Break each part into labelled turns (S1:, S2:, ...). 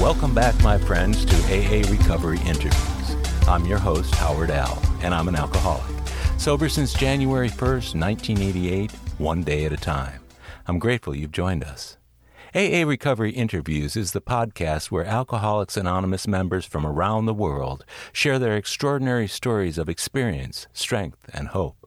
S1: Welcome back, my friends, to AA Recovery Interviews. I'm your host, Howard L, and I'm an alcoholic. Sober since January 1st, 1988, one day at a time. I'm grateful you've joined us. AA Recovery Interviews is the podcast where Alcoholics Anonymous members from around the world share their extraordinary stories of experience, strength, and hope.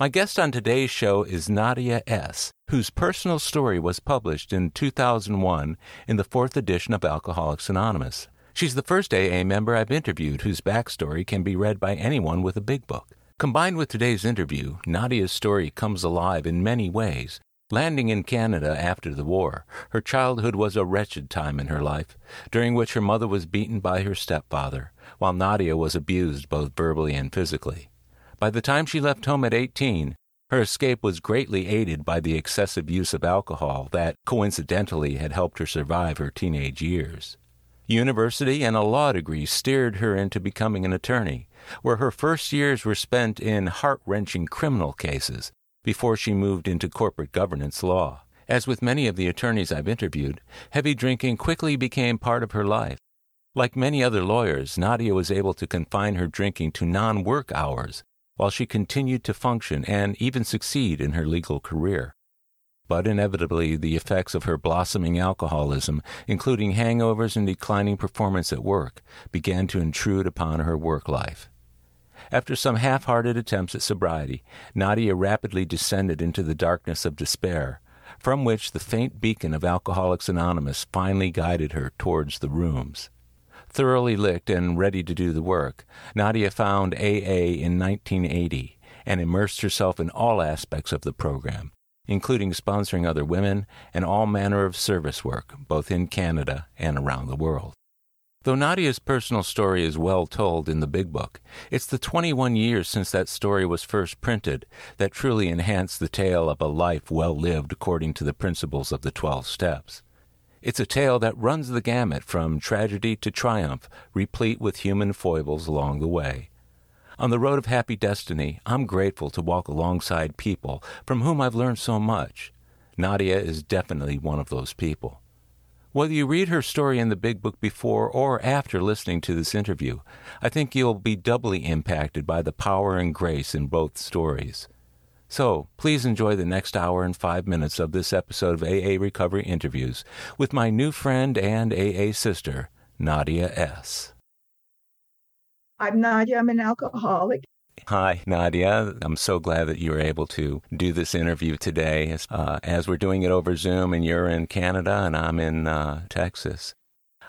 S1: My guest on today's show is Nadia S., whose personal story was published in 2001 in the fourth edition of Alcoholics Anonymous. She's the first AA member I've interviewed whose backstory can be read by anyone with a big book. Combined with today's interview, Nadia's story comes alive in many ways. Landing in Canada after the war, her childhood was a wretched time in her life, during which her mother was beaten by her stepfather, while Nadia was abused both verbally and physically. By the time she left home at 18, her escape was greatly aided by the excessive use of alcohol that, coincidentally, had helped her survive her teenage years. University and a law degree steered her into becoming an attorney, where her first years were spent in heart wrenching criminal cases before she moved into corporate governance law. As with many of the attorneys I've interviewed, heavy drinking quickly became part of her life. Like many other lawyers, Nadia was able to confine her drinking to non work hours while she continued to function and even succeed in her legal career. But inevitably, the effects of her blossoming alcoholism, including hangovers and declining performance at work, began to intrude upon her work life. After some half hearted attempts at sobriety, Nadia rapidly descended into the darkness of despair, from which the faint beacon of Alcoholics Anonymous finally guided her towards the rooms. Thoroughly licked and ready to do the work, Nadia found AA in 1980 and immersed herself in all aspects of the program, including sponsoring other women and all manner of service work, both in Canada and around the world. Though Nadia's personal story is well told in the Big Book, it's the 21 years since that story was first printed that truly enhance the tale of a life well lived according to the principles of the 12 steps. It's a tale that runs the gamut from tragedy to triumph, replete with human foibles along the way. On the road of happy destiny, I'm grateful to walk alongside people from whom I've learned so much. Nadia is definitely one of those people. Whether you read her story in the Big Book before or after listening to this interview, I think you'll be doubly impacted by the power and grace in both stories. So please enjoy the next hour and five minutes of this episode of AA Recovery Interviews with my new friend and AA sister, Nadia S.
S2: I'm Nadia. I'm an alcoholic.
S1: Hi, Nadia. I'm so glad that you were able to do this interview today uh, as we're doing it over Zoom and you're in Canada and I'm in uh, Texas.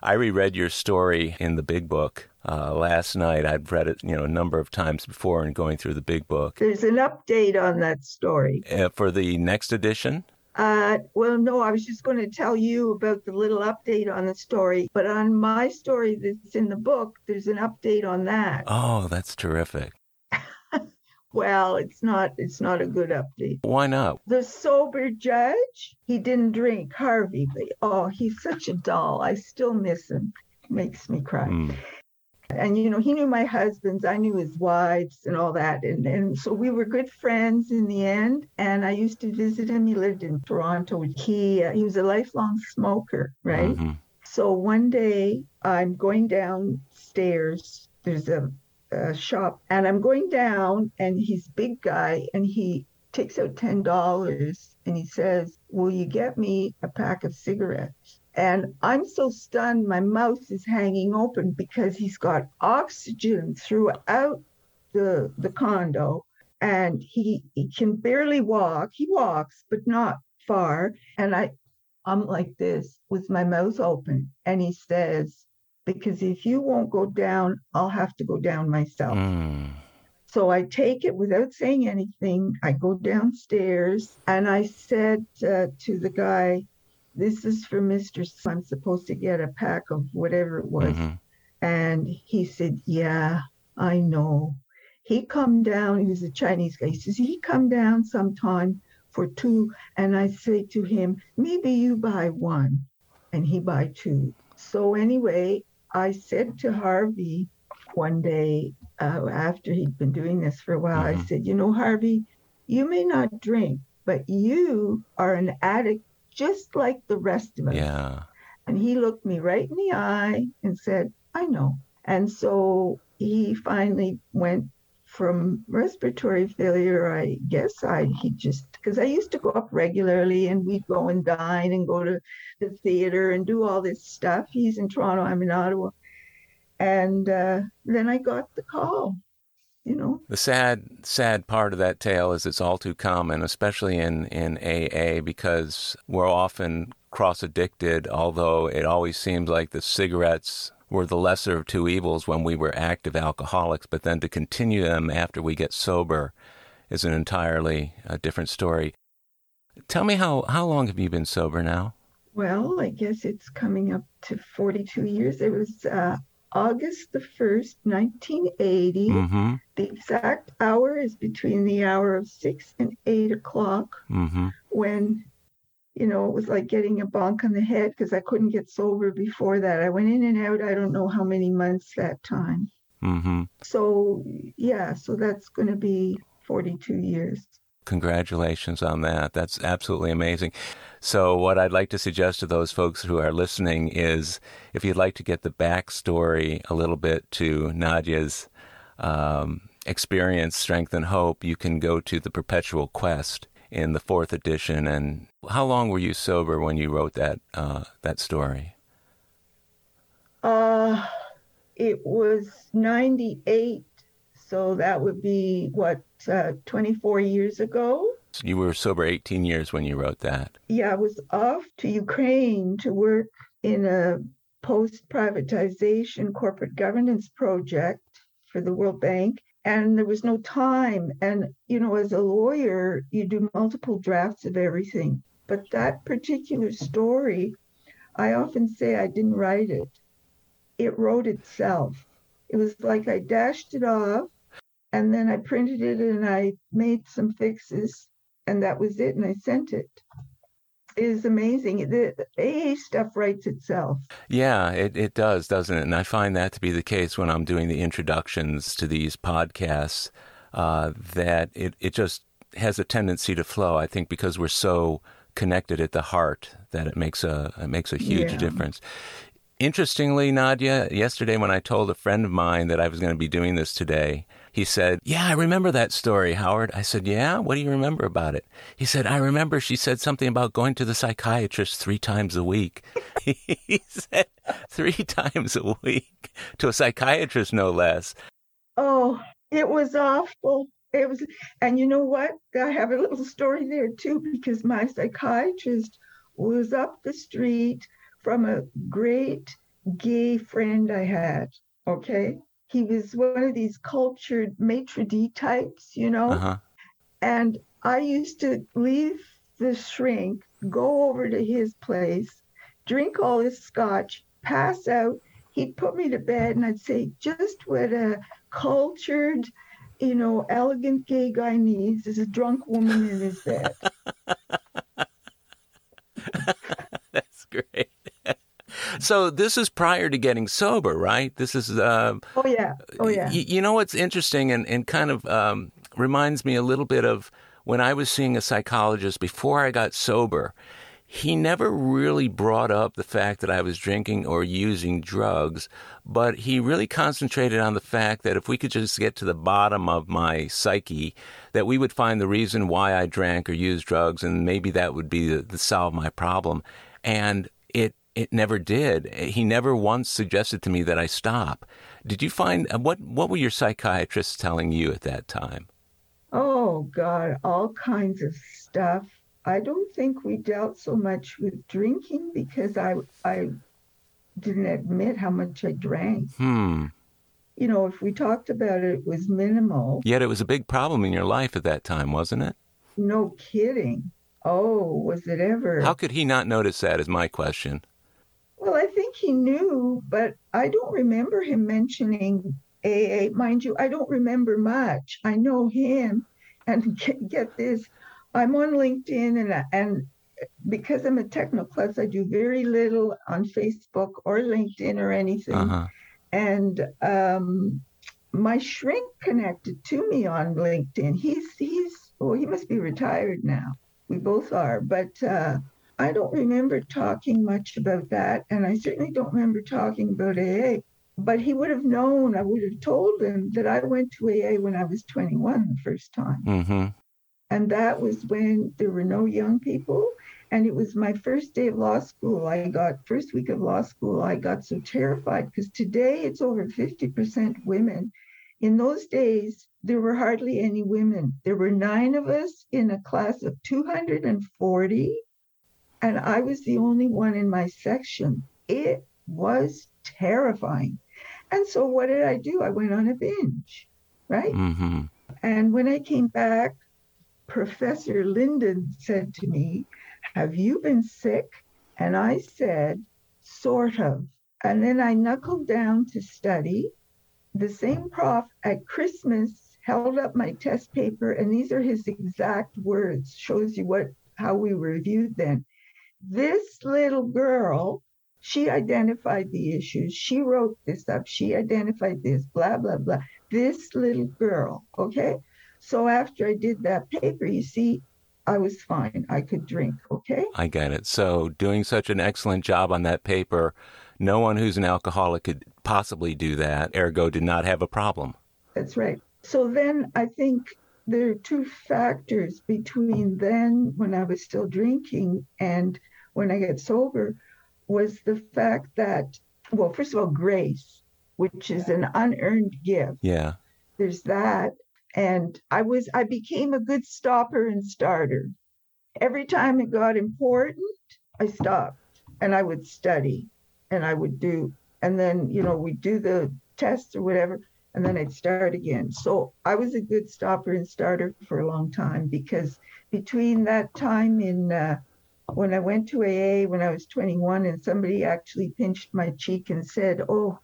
S1: I reread your story in the big book uh, last night. I'd read it, you know, a number of times before and going through the big book.
S2: There's an update on that story.
S1: Uh, for the next edition?
S2: Uh, well, no, I was just going to tell you about the little update on the story. But on my story that's in the book, there's an update on that.
S1: Oh, that's terrific.
S2: well, it's not it's not a good update.
S1: Why not?
S2: The sober judge, he didn't drink, Harvey, but oh, he's such a doll. I still miss him. Makes me cry. Mm. And you know, he knew my husband's, I knew his wives and all that. And and so we were good friends in the end. And I used to visit him. He lived in Toronto. He uh, he was a lifelong smoker, right? Mm-hmm. So one day I'm going downstairs. There's a, a shop, and I'm going down, and he's big guy, and he takes out ten dollars, and he says, "Will you get me a pack of cigarettes?" And I'm so stunned, my mouth is hanging open because he's got oxygen throughout the, the condo and he, he can barely walk. He walks, but not far. And I, I'm like this with my mouth open. And he says, Because if you won't go down, I'll have to go down myself. Mm. So I take it without saying anything. I go downstairs and I said uh, to the guy, this is for Mr. I'm supposed to get a pack of whatever it was. Mm-hmm. And he said, yeah, I know. He come down, he was a Chinese guy. He says, he come down sometime for two. And I say to him, maybe you buy one. And he buy two. So anyway, I said to Harvey one day uh, after he'd been doing this for a while, mm-hmm. I said, you know, Harvey, you may not drink, but you are an addict just like the rest of us.
S1: Yeah.
S2: And he looked me right in the eye and said, I know. And so he finally went from respiratory failure. I guess I he just because I used to go up regularly and we'd go and dine and go to the theater and do all this stuff. He's in Toronto, I'm in Ottawa. And uh, then I got the call you know.
S1: The sad, sad part of that tale is it's all too common, especially in, in AA, because we're often cross addicted, although it always seems like the cigarettes were the lesser of two evils when we were active alcoholics, but then to continue them after we get sober is an entirely uh, different story. Tell me how, how long have you been sober now?
S2: Well, I guess it's coming up to 42 years. It was uh, August the 1st, 1980. Mm-hmm. The exact hour is between the hour of 6 and 8 o'clock mm-hmm. when, you know, it was like getting a bonk on the head because I couldn't get sober before that. I went in and out, I don't know how many months that time. Mm-hmm. So, yeah, so that's going to be 42 years.
S1: Congratulations on that. That's absolutely amazing. So, what I'd like to suggest to those folks who are listening is if you'd like to get the backstory a little bit to Nadia's um, experience, strength, and hope, you can go to the Perpetual Quest in the fourth edition. And how long were you sober when you wrote that uh, that story?
S2: Uh, it was ninety eight, so that would be what uh, twenty four years ago.
S1: You were sober 18 years when you wrote that.
S2: Yeah, I was off to Ukraine to work in a post privatization corporate governance project for the World Bank. And there was no time. And, you know, as a lawyer, you do multiple drafts of everything. But that particular story, I often say I didn't write it, it wrote itself. It was like I dashed it off and then I printed it and I made some fixes and that was it. And I sent it. It is amazing. The, AA stuff writes itself.
S1: Yeah, it, it does, doesn't it? And I find that to be the case when I'm doing the introductions to these podcasts, uh, that it, it just has a tendency to flow. I think because we're so connected at the heart that it makes a it makes a huge yeah. difference. Interestingly, Nadia, yesterday when I told a friend of mine that I was going to be doing this today, he said, Yeah, I remember that story, Howard. I said, Yeah, what do you remember about it? He said, I remember she said something about going to the psychiatrist three times a week. he said, Three times a week to a psychiatrist, no less.
S2: Oh, it was awful. It was, and you know what? I have a little story there too, because my psychiatrist was up the street from a great gay friend I had. Okay he was one of these cultured maitre d types, you know. Uh-huh. And I used to leave the shrink, go over to his place, drink all his scotch, pass out. He'd put me to bed, and I'd say, just what a cultured, you know, elegant gay guy needs is a drunk woman in his bed.
S1: That's great. So this is prior to getting sober, right? This is.
S2: Uh, oh yeah. Oh yeah.
S1: Y- you know what's interesting and and kind of um, reminds me a little bit of when I was seeing a psychologist before I got sober. He never really brought up the fact that I was drinking or using drugs, but he really concentrated on the fact that if we could just get to the bottom of my psyche, that we would find the reason why I drank or used drugs, and maybe that would be the, the solve my problem. And it never did. He never once suggested to me that I stop. Did you find uh, what what were your psychiatrists telling you at that time?
S2: Oh God, all kinds of stuff. I don't think we dealt so much with drinking because I I didn't admit how much I drank. Hmm. You know, if we talked about it, it was minimal.
S1: Yet it was a big problem in your life at that time, wasn't it?
S2: No kidding. Oh, was it ever?
S1: How could he not notice that? Is my question.
S2: Well, I think he knew, but I don't remember him mentioning AA. Mind you, I don't remember much. I know him, and get, get this, I'm on LinkedIn, and and because I'm a techno plus, I do very little on Facebook or LinkedIn or anything. Uh-huh. And um, my shrink connected to me on LinkedIn. He's he's well, he must be retired now. We both are, but. Uh, I don't remember talking much about that. And I certainly don't remember talking about AA. But he would have known, I would have told him that I went to AA when I was 21 the first time.
S1: Mm-hmm.
S2: And that was when there were no young people. And it was my first day of law school. I got, first week of law school, I got so terrified because today it's over 50% women. In those days, there were hardly any women. There were nine of us in a class of 240, and I was the only one in my section. It was terrifying. And so, what did I do? I went on a binge, right?
S1: Mm-hmm.
S2: And when I came back, Professor Linden said to me, Have you been sick? And I said, Sort of. And then I knuckled down to study. The same prof at Christmas held up my test paper, and these are his exact words. Shows you what how we reviewed then. This little girl, she identified the issues. She wrote this up. She identified this, blah, blah, blah. This little girl, okay? So after I did that paper, you see, I was fine. I could drink, okay?
S1: I get it. So doing such an excellent job on that paper, no one who's an alcoholic could possibly do that, ergo did not have a problem.
S2: That's right. So then I think there are two factors between then when I was still drinking and when I got sober was the fact that, well, first of all, grace, which is an unearned gift.
S1: Yeah.
S2: There's that and I was I became a good stopper and starter. Every time it got important, I stopped and I would study and I would do and then you know we'd do the tests or whatever and then I'd start again. So I was a good stopper and starter for a long time because between that time in uh, when I went to AA when I was 21 and somebody actually pinched my cheek and said, "Oh,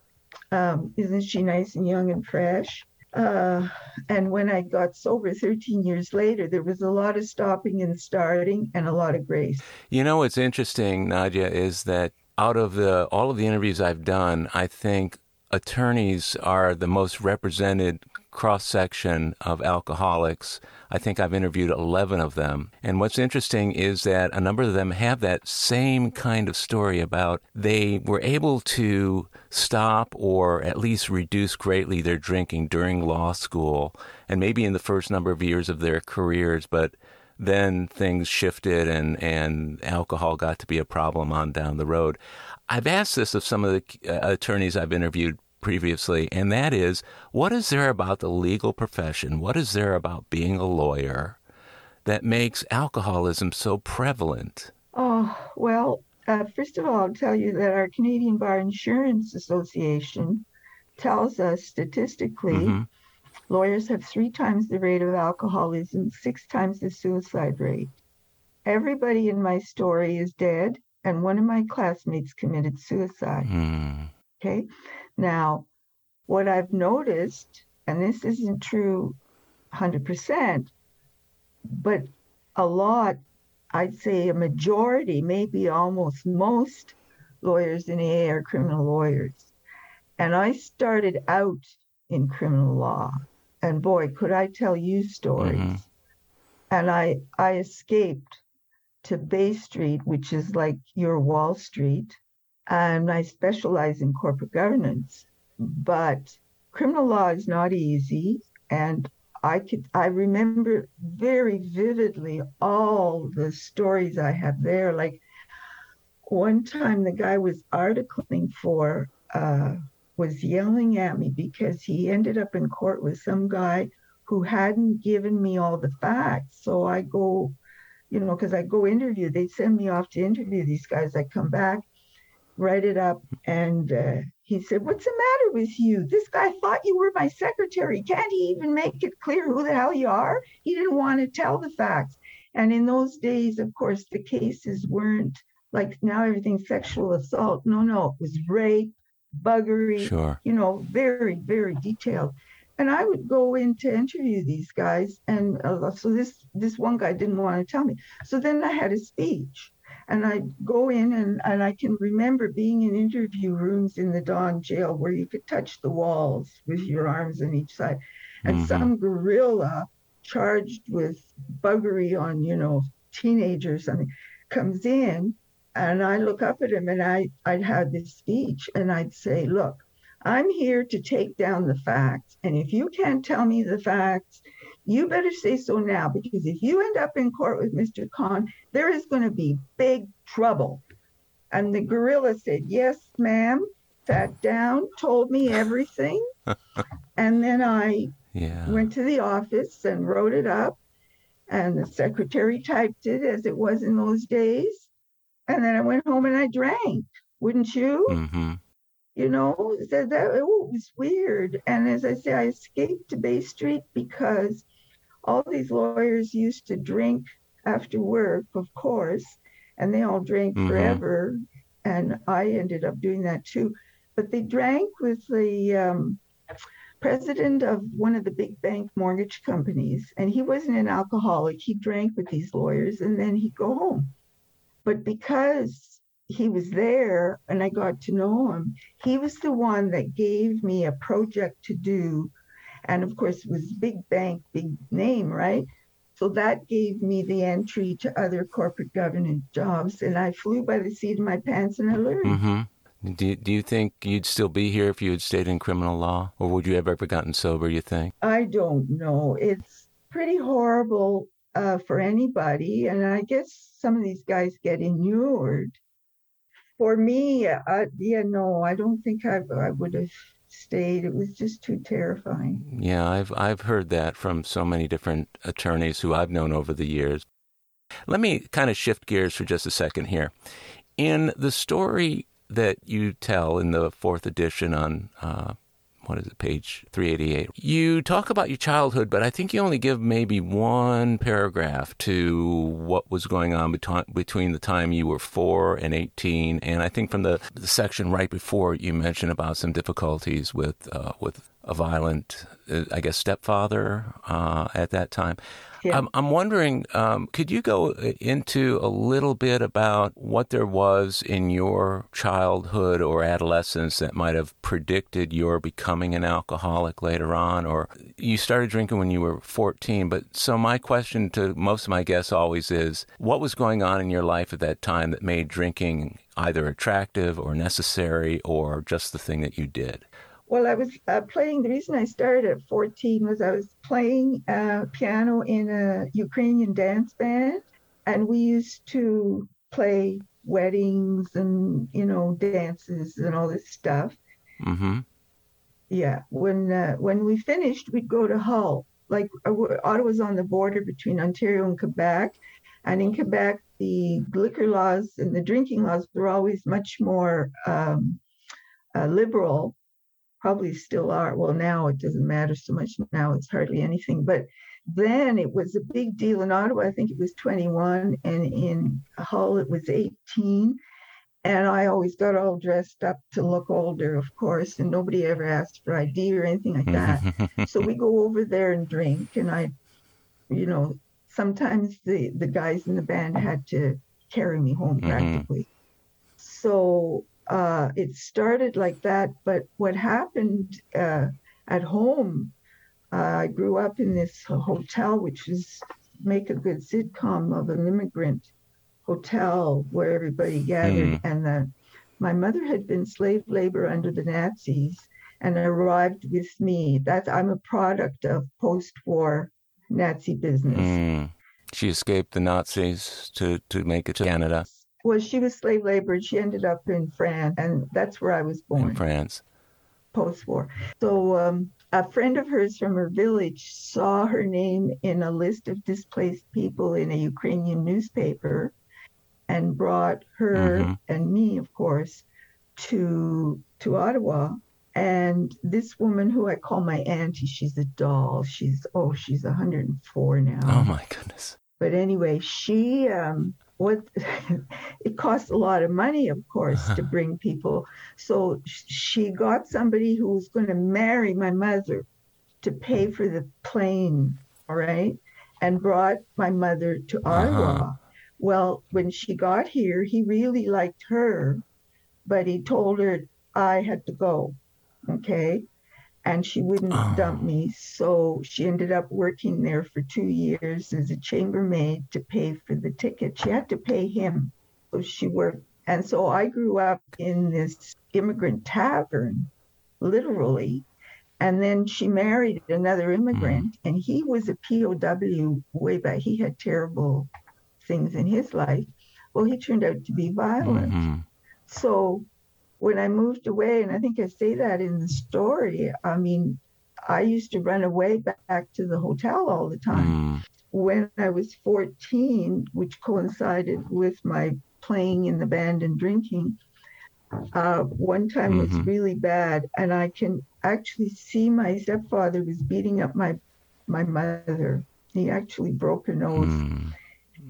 S2: um, isn't she nice and young and fresh?" Uh, and when I got sober 13 years later, there was a lot of stopping and starting and a lot of grace.
S1: You know what's interesting, Nadia, is that out of the all of the interviews I've done, I think attorneys are the most represented cross section of alcoholics. I think I've interviewed 11 of them. And what's interesting is that a number of them have that same kind of story about they were able to stop or at least reduce greatly their drinking during law school and maybe in the first number of years of their careers, but then things shifted and, and alcohol got to be a problem on down the road. I've asked this of some of the uh, attorneys I've interviewed previously, and that is what is there about the legal profession, what is there about being a lawyer that makes alcoholism so prevalent?
S2: Oh, well, uh, first of all, I'll tell you that our Canadian Bar Insurance Association tells us statistically mm-hmm. lawyers have three times the rate of alcoholism, six times the suicide rate. Everybody in my story is dead, and one of my classmates committed suicide.
S1: Mm.
S2: Okay. Now, what I've noticed, and this isn't true 100%, but a lot, I'd say a majority, maybe almost most lawyers in AA are criminal lawyers. And I started out in criminal law. And boy, could I tell you stories. Mm-hmm. And I I escaped to Bay Street, which is like your Wall Street, and I specialize in corporate governance. But criminal law is not easy, and I could I remember very vividly all the stories I have there. Like one time, the guy was articling for uh, was yelling at me because he ended up in court with some guy who hadn't given me all the facts. So I go, you know, because I go interview. They send me off to interview these guys. I come back write it up. And uh, he said, What's the matter with you? This guy thought you were my secretary. Can't he even make it clear who the hell you are? He didn't want to tell the facts. And in those days, of course, the cases weren't like now everything's sexual assault. No, no, it was rape, buggery,
S1: sure.
S2: you know, very, very detailed. And I would go in to interview these guys, and uh, so this this one guy didn't want to tell me. So then I had a speech, and I'd go in and, and I can remember being in interview rooms in the Don jail where you could touch the walls with your arms on each side. And mm-hmm. some gorilla charged with buggery on, you know, teenagers. I mean, comes in and I look up at him and I, I'd have this speech and I'd say, Look, I'm here to take down the facts. And if you can't tell me the facts, you better say so now because if you end up in court with Mr. Khan, there is going to be big trouble. And the gorilla said, Yes, ma'am, sat down, told me everything. and then I yeah. went to the office and wrote it up. And the secretary typed it as it was in those days. And then I went home and I drank. Wouldn't you? Mm-hmm. You know, that, that it was weird. And as I say, I escaped to Bay Street because all these lawyers used to drink after work, of course, and they all drank mm-hmm. forever. And I ended up doing that too. But they drank with the um, president of one of the big bank mortgage companies, and he wasn't an alcoholic. He drank with these lawyers and then he'd go home. But because he was there and I got to know him, he was the one that gave me a project to do and of course, it was big bank, big name, right? So that gave me the entry to other corporate governance jobs. And I flew by the seat of my pants and I learned.
S1: Mm-hmm. Do, do you think you'd still be here if you had stayed in criminal law? Or would you have ever gotten sober, you think?
S2: I don't know. It's pretty horrible uh, for anybody. And I guess some of these guys get inured. For me, uh, yeah, no, I don't think I, I would have stayed. It was just too terrifying.
S1: Yeah, I've I've heard that from so many different attorneys who I've known over the years. Let me kind of shift gears for just a second here. In the story that you tell in the fourth edition on uh, what is it, page 388. You talk about your childhood, but I think you only give maybe one paragraph to what was going on between the time you were four and 18. And I think from the, the section right before you mentioned about some difficulties with, uh, with a violent, uh, I guess, stepfather uh, at that time. Yeah. I'm, I'm wondering, um, could you go into a little bit about what there was in your childhood or adolescence that might have predicted your becoming an alcoholic later on? Or you started drinking when you were 14, but so my question to most of my guests always is what was going on in your life at that time that made drinking either attractive or necessary or just the thing that you did?
S2: Well, I was uh, playing. The reason I started at 14 was I was playing uh, piano in a Ukrainian dance band, and we used to play weddings and you know dances and all this stuff. Mm-hmm. Yeah, when uh, when we finished, we'd go to Hull. Like uh, Ottawa's on the border between Ontario and Quebec, and in Quebec, the liquor laws and the drinking laws were always much more um, uh, liberal probably still are. Well, now it doesn't matter so much. Now it's hardly anything. But then it was a big deal in Ottawa. I think it was 21, and in Hull it was 18. And I always got all dressed up to look older, of course, and nobody ever asked for ID or anything like that. so we go over there and drink, and I, you know, sometimes the the guys in the band had to carry me home mm-hmm. practically. So uh, it started like that. But what happened uh, at home, uh, I grew up in this hotel, which is make a good sitcom of an immigrant hotel where everybody gathered, mm. and the, my mother had been slave labor under the Nazis and arrived with me. That I'm a product of post-war Nazi business. Mm.
S1: She escaped the Nazis to, to make it to Canada.
S2: Well, she was slave labor and she ended up in France, and that's where I was born.
S1: In France.
S2: Post war. So um, a friend of hers from her village saw her name in a list of displaced people in a Ukrainian newspaper and brought her mm-hmm. and me, of course, to to Ottawa. And this woman who I call my auntie, she's a doll. She's oh, she's 104 now.
S1: Oh my goodness.
S2: But anyway, she um, what it costs a lot of money, of course, to bring people. So she got somebody who was going to marry my mother to pay for the plane, all right, and brought my mother to. Ottawa. Uh-huh. Well, when she got here, he really liked her, but he told her I had to go. Okay. And she wouldn't oh. dump me. So she ended up working there for two years as a chambermaid to pay for the ticket. She had to pay him. So she worked. And so I grew up in this immigrant tavern, literally. And then she married another immigrant, mm. and he was a POW way back. He had terrible things in his life. Well, he turned out to be violent. Mm-hmm. So when I moved away, and I think I say that in the story, I mean, I used to run away back to the hotel all the time. Mm. When I was 14, which coincided with my playing in the band and drinking, uh, one time mm-hmm. was really bad, and I can actually see my stepfather was beating up my my mother. He actually broke her nose. Mm.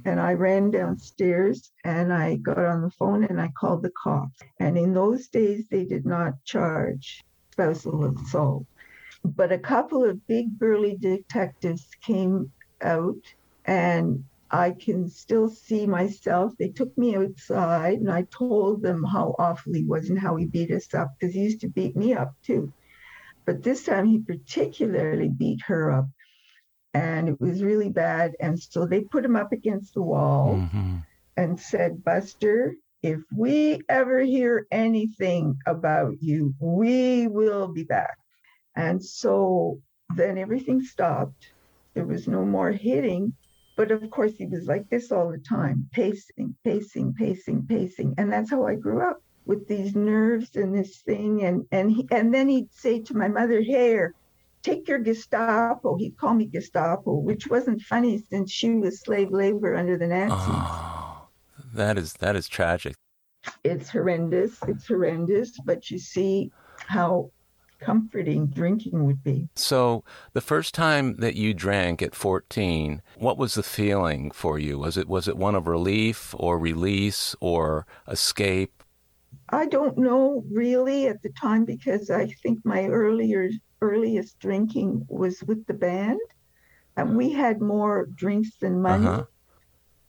S2: And I ran downstairs and I got on the phone and I called the cops. And in those days, they did not charge spousal assault. But a couple of big burly detectives came out and I can still see myself. They took me outside and I told them how awful he was and how he beat us up because he used to beat me up too. But this time he particularly beat her up and it was really bad. And so they put him up against the wall mm-hmm. and said, Buster, if we ever hear anything about you, we will be back. And so then everything stopped. There was no more hitting. But of course, he was like this all the time, pacing, pacing, pacing, pacing. And that's how I grew up with these nerves and this thing. And and he, and then he'd say to my mother, "Here, take your Gestapo. He'd call me Gestapo, which wasn't funny since she was slave labor under the Nazis. Oh,
S1: that is that is tragic.
S2: It's horrendous. It's horrendous. But you see how comforting drinking would be.
S1: So, the first time that you drank at 14, what was the feeling for you? Was it was it one of relief or release or escape?
S2: I don't know really at the time because I think my earlier earliest drinking was with the band, and we had more drinks than money. Uh-huh.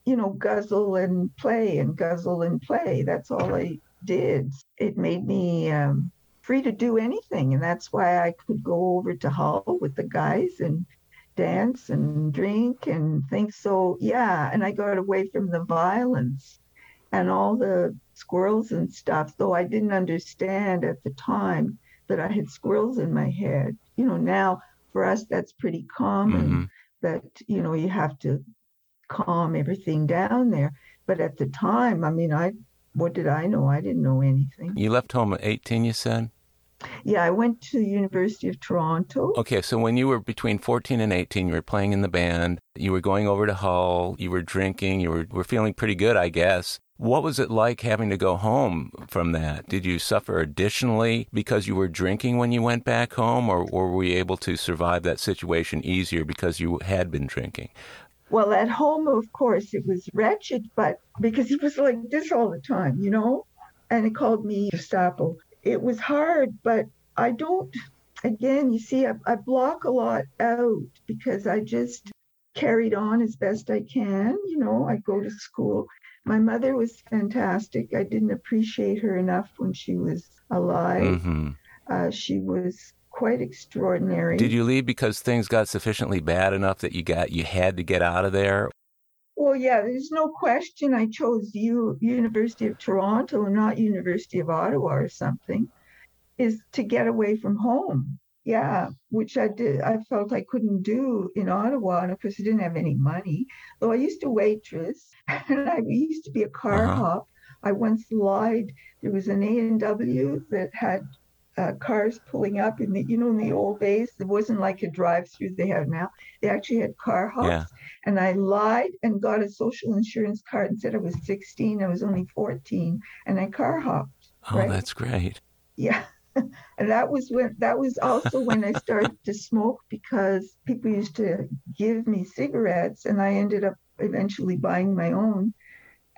S2: You know, guzzle and play and guzzle and play. That's all I did. It made me um, free to do anything, and that's why I could go over to Hull with the guys and dance and drink and things. So yeah, and I got away from the violence and all the squirrels and stuff, though I didn't understand at the time that I had squirrels in my head. You know, now for us that's pretty common mm-hmm. that, you know, you have to calm everything down there. But at the time, I mean, I what did I know? I didn't know anything.
S1: You left home at 18, you said?
S2: Yeah, I went to the University of Toronto.
S1: Okay, so when you were between 14 and 18, you were playing in the band, you were going over to Hull, you were drinking, you were, were feeling pretty good, I guess. What was it like having to go home from that? Did you suffer additionally because you were drinking when you went back home, or, or were you able to survive that situation easier because you had been drinking?
S2: Well, at home, of course, it was wretched, but because he was like this all the time, you know, and he called me Gestapo. It was hard, but I don't, again, you see, I, I block a lot out because I just carried on as best I can. You know, I go to school my mother was fantastic. I didn't appreciate her enough when she was alive. Mm-hmm. Uh, she was quite extraordinary.
S1: Did you leave because things got sufficiently bad enough that you got you had to get out of there?
S2: Well, yeah, there's no question. I chose U- University of Toronto and not University of Ottawa or something, is to get away from home yeah, which I did. I felt I couldn't do in Ottawa, and of course I didn't have any money. Though I used to waitress, and I used to be a car uh-huh. hop. I once lied. There was an A and W that had uh, cars pulling up in the, you know, in the old days. It wasn't like a drive-through they have now. They actually had car hops, yeah. and I lied and got a social insurance card and said I was 16. I was only 14, and I car hopped.
S1: Oh, right? that's great.
S2: Yeah. and that was when that was also when I started to smoke because people used to give me cigarettes and I ended up eventually buying my own.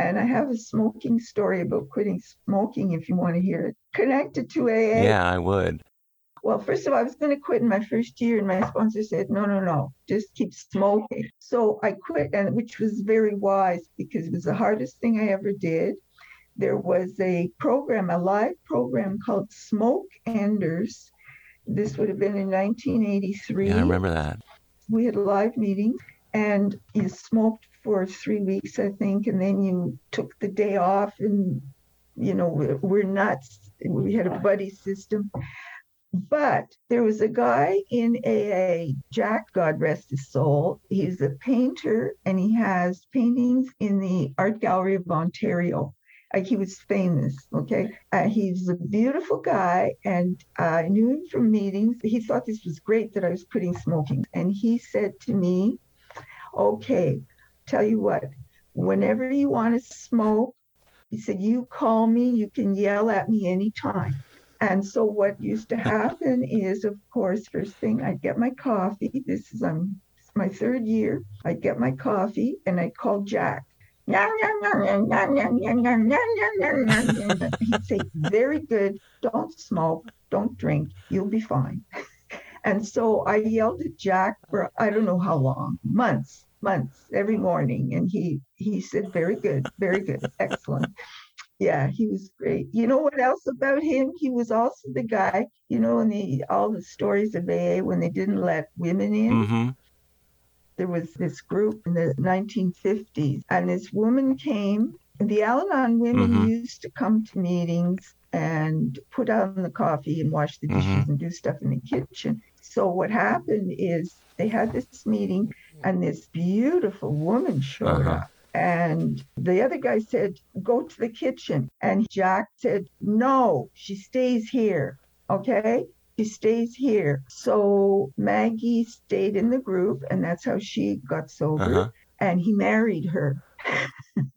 S2: And I have a smoking story about quitting smoking if you want to hear it. Connected to AA.
S1: Yeah, I would.
S2: Well, first of all, I was going to quit in my first year, and my sponsor said, "No, no, no, just keep smoking." So I quit, and which was very wise because it was the hardest thing I ever did there was a program, a live program called Smoke Enders This would have been in 1983.
S1: Yeah, I remember that.
S2: We had a live meeting, and you smoked for three weeks, I think, and then you took the day off, and you know we're, we're nuts. We had a buddy system. But there was a guy in AA, Jack, God rest his soul. He's a painter and he has paintings in the Art Gallery of Ontario. Like he was famous, okay? Uh, he's a beautiful guy, and I knew him from meetings. He thought this was great that I was quitting smoking. And he said to me, Okay, tell you what, whenever you want to smoke, he said, You call me, you can yell at me anytime. And so what used to happen is, of course, first thing I'd get my coffee. This is um my third year. I'd get my coffee and I'd call Jack. He'd say, "Very good. Don't smoke. Don't drink. You'll be fine." And so I yelled at Jack for I don't know how long, months, months, every morning, and he he said, "Very good, very good, excellent." yeah, he was great. You know what else about him? He was also the guy, you know, in the all the stories of AA when they didn't let women in.
S1: Mm-hmm.
S2: There was this group in the 1950s, and this woman came. The Al-Anon women
S1: Mhm.
S2: used to come to meetings and put out the coffee and wash the dishes
S1: Mhm.
S2: and do stuff in the kitchen. So what happened is they had this meeting, and this beautiful woman showed
S1: Uh-huh.
S2: up. And the other guy said, Go to the kitchen. And Jack said, No, she stays here. Okay? She stays here. So Maggie stayed in the group, and that's how she got sober.
S1: Uh-huh.
S2: And he married her.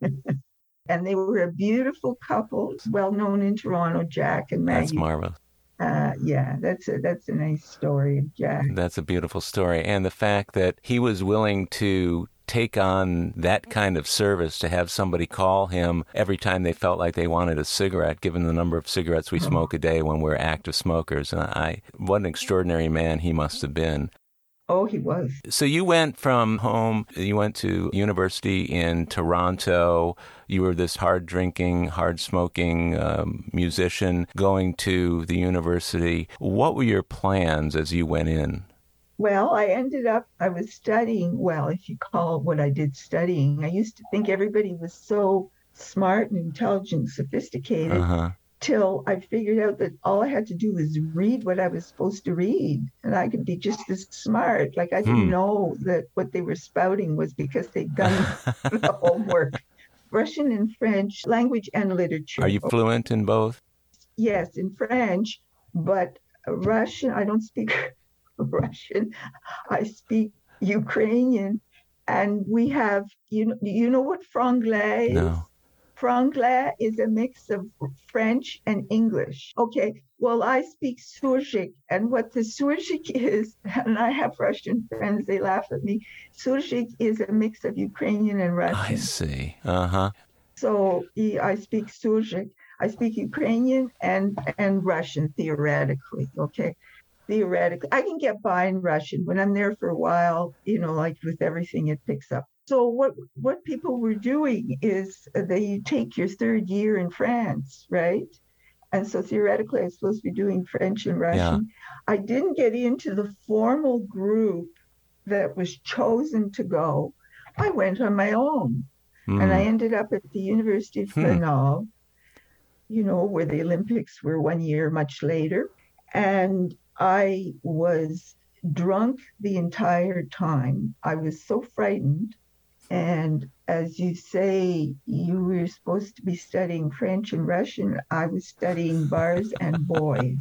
S2: and they were a beautiful couple, well known in Toronto, Jack and Maggie.
S1: That's marvelous.
S2: uh, yeah, that's a that's a nice story Jack.
S1: That's a beautiful story. And the fact that he was willing to take on that kind of service to have somebody call him every time they felt like they wanted a cigarette, given the number of cigarettes we smoke a day when we're active smokers. And I, what an extraordinary man he must have been.
S2: Oh, he was.
S1: So you went from home, you went to university in Toronto. You were this hard drinking, hard smoking um, musician going to the university. What were your plans as you went in?
S2: Well, I ended up, I was studying, well, if you call what I did studying. I used to think everybody was so smart and intelligent, sophisticated,
S1: Uh huh.
S2: till I figured out that all I had to do was read what I was supposed to read, and I could be just as smart. Like I didn't
S1: Hmm.
S2: know that what they were spouting was because they'd done the homework. Russian and French, language and literature.
S1: Are you fluent in both?
S2: yes, in French, but Russian, I don't speak Russian. I speak Ukrainian. And we have, you know, you know what franglais is?
S1: No.
S2: Franglais is a mix of French and English. Okay, well, I speak Surzhyk, and what the Surzhyk is, and I have Russian friends, they laugh at me. Surzhyk is a mix of Ukrainian and Russian.
S1: I see. Uh huh.
S2: So I speak Surzhyk. I speak Ukrainian and and Russian theoretically. Okay, theoretically, I can get by in Russian when I'm there for a while. You know, like with everything, it picks up. So what what people were doing is they take your third year in France, right? And so theoretically, I was supposed to be doing French and Russian. I didn't get into the formal group that was chosen to go. I went on my own and I
S1: Mm.
S2: ended up at the University of
S1: Hmm.
S2: Grenoble, you know, where the Olympics were one year much later. And I was drunk the entire time. I was so frightened. And as you say, you were supposed to be studying French and Russian. I was studying bars and boys.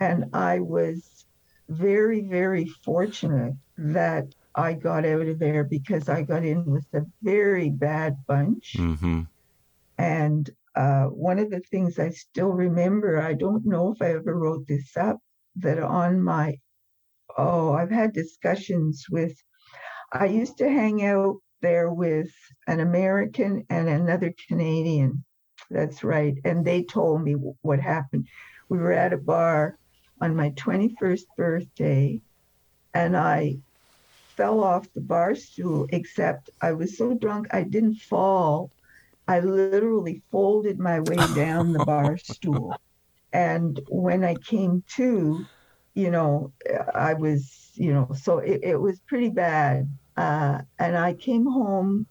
S2: And I was very, very fortunate that I got out of there because I got in with a very bad bunch.
S1: Mm-hmm.
S2: And uh, one of the things I still remember, I don't know if I ever wrote this up, that on my, oh, I've had discussions with, I used to hang out there with an American and another Canadian. That's right. And they told me what happened. We were at a bar on my 21st birthday, and I fell off the bar stool, except I was so drunk I didn't fall. I literally folded my way down the bar stool. And when I came to, you know, I was, you know, so it, it was pretty bad. Uh, and I came home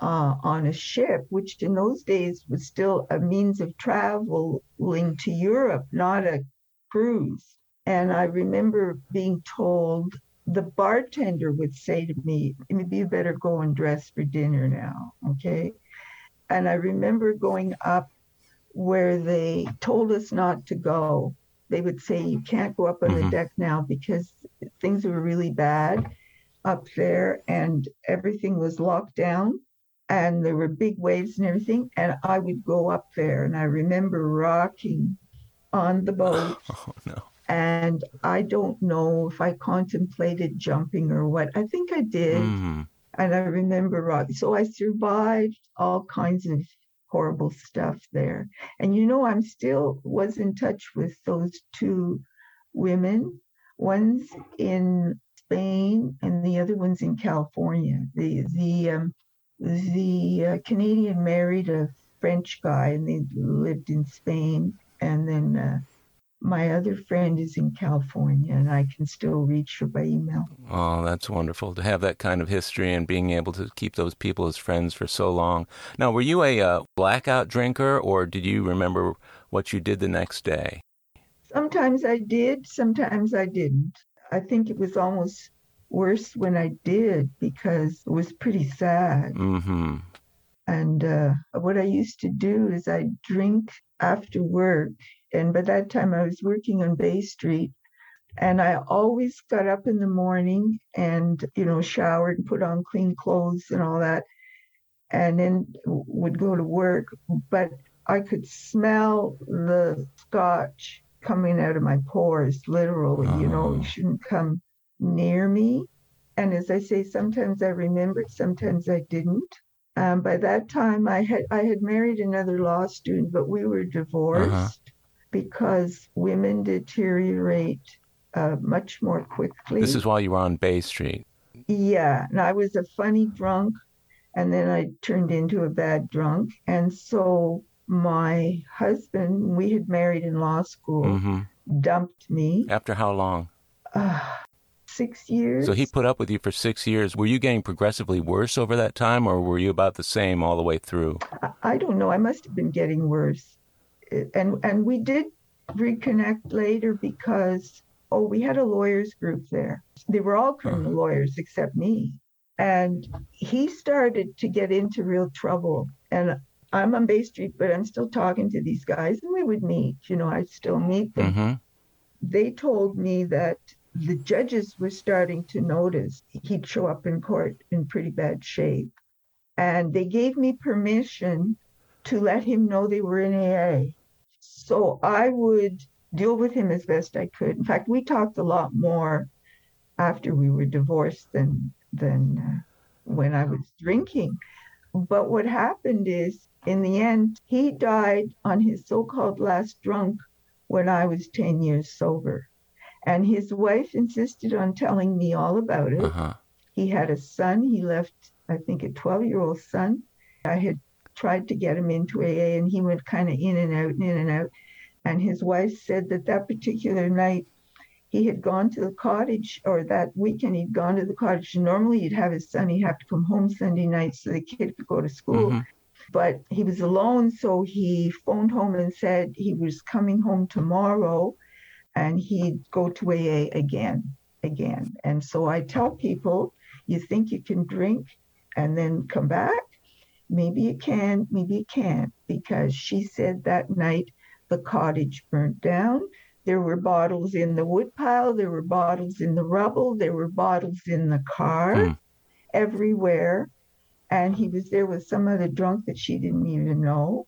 S2: uh, on a ship, which in those days was still a means of traveling to Europe, not a cruise. And I remember being told the bartender would say to me, maybe you better go and dress for dinner now. Okay. And I remember going up where they told us not to go. They would say, you can't go up on mm-hmm. the deck now because things were really bad up there and everything was locked down and there were big waves and everything. And I would go up there and I remember rocking on the boat.
S1: Oh, no.
S2: And I don't know if I contemplated jumping or what. I think I did. Mm-hmm. And I remember rocking. So I survived all kinds of horrible stuff there. And you know, I'm still was in touch with those two women. One's in Spain and the other one's in California. The the um, the uh, Canadian married a French guy and they lived in Spain. And then uh, my other friend is in California and I can still reach her by email.
S1: Oh, that's wonderful to have that kind of history and being able to keep those people as friends for so long. Now, were you a uh, blackout drinker or did you remember what you did the next day?
S2: Sometimes I did, sometimes I didn't. I think it was almost worse when I did because it was pretty sad.
S1: Mm-hmm.
S2: And uh, what I used to do is I drink after work. And by that time, I was working on Bay Street. And I always got up in the morning and, you know, showered and put on clean clothes and all that, and then would go to work. But I could smell the scotch coming out of my pores, literally. You know, you shouldn't come near me. And as I say, sometimes I remembered, sometimes I didn't. Um, by that time, I had I had married another law student, but we were divorced uh-huh. Because women deteriorate uh, much more quickly.
S1: This is while you were on Bay Street.
S2: Yeah, and I was a funny drunk, and then I turned into a bad drunk, and so my husband, we had married in law school, mm-hmm. dumped me.
S1: After how long?
S2: Uh, six years.
S1: So he put up with you for six years. Were you getting progressively worse over that time, or were you about the same all the way through?
S2: I don't know. I must have been getting worse, and and we did reconnect later because oh, we had a lawyers group there. They were all criminal uh-huh. lawyers except me, and he started to get into real trouble. And I'm on Bay Street, but I'm still talking to these guys, and we would meet. You know, I'd still meet them.
S1: Mm-hmm.
S2: They told me that the judges were starting to notice he'd show up in court in pretty bad shape. And they gave me permission to let him know they were in AA. So I would deal with him as best I could. In fact, we talked a lot more after we were divorced than than uh, when I was drinking. But what happened is, in the end, he died on his so-called last drunk when I was 10 years sober. And his wife insisted on telling me all about it. Uh-huh. He had a son. He left, I think, a 12 year old son. I had tried to get him into AA, and he went kind of in and out and in and out. And his wife said that that particular night, he had gone to the cottage, or that weekend he'd gone to the cottage. Normally, he'd have his son, he'd have to come home Sunday night so the kid could go to school. Mm-hmm. But he was alone, so he phoned home and said he was coming home tomorrow and he'd go to AA again, again. And so I tell people, you think you can drink and then come back? Maybe it can, maybe it can't, because she said that night the cottage burnt down. There were bottles in the woodpile, there were bottles in the rubble, there were bottles in the car, mm. everywhere. And he was there with some other drunk that she didn't even know.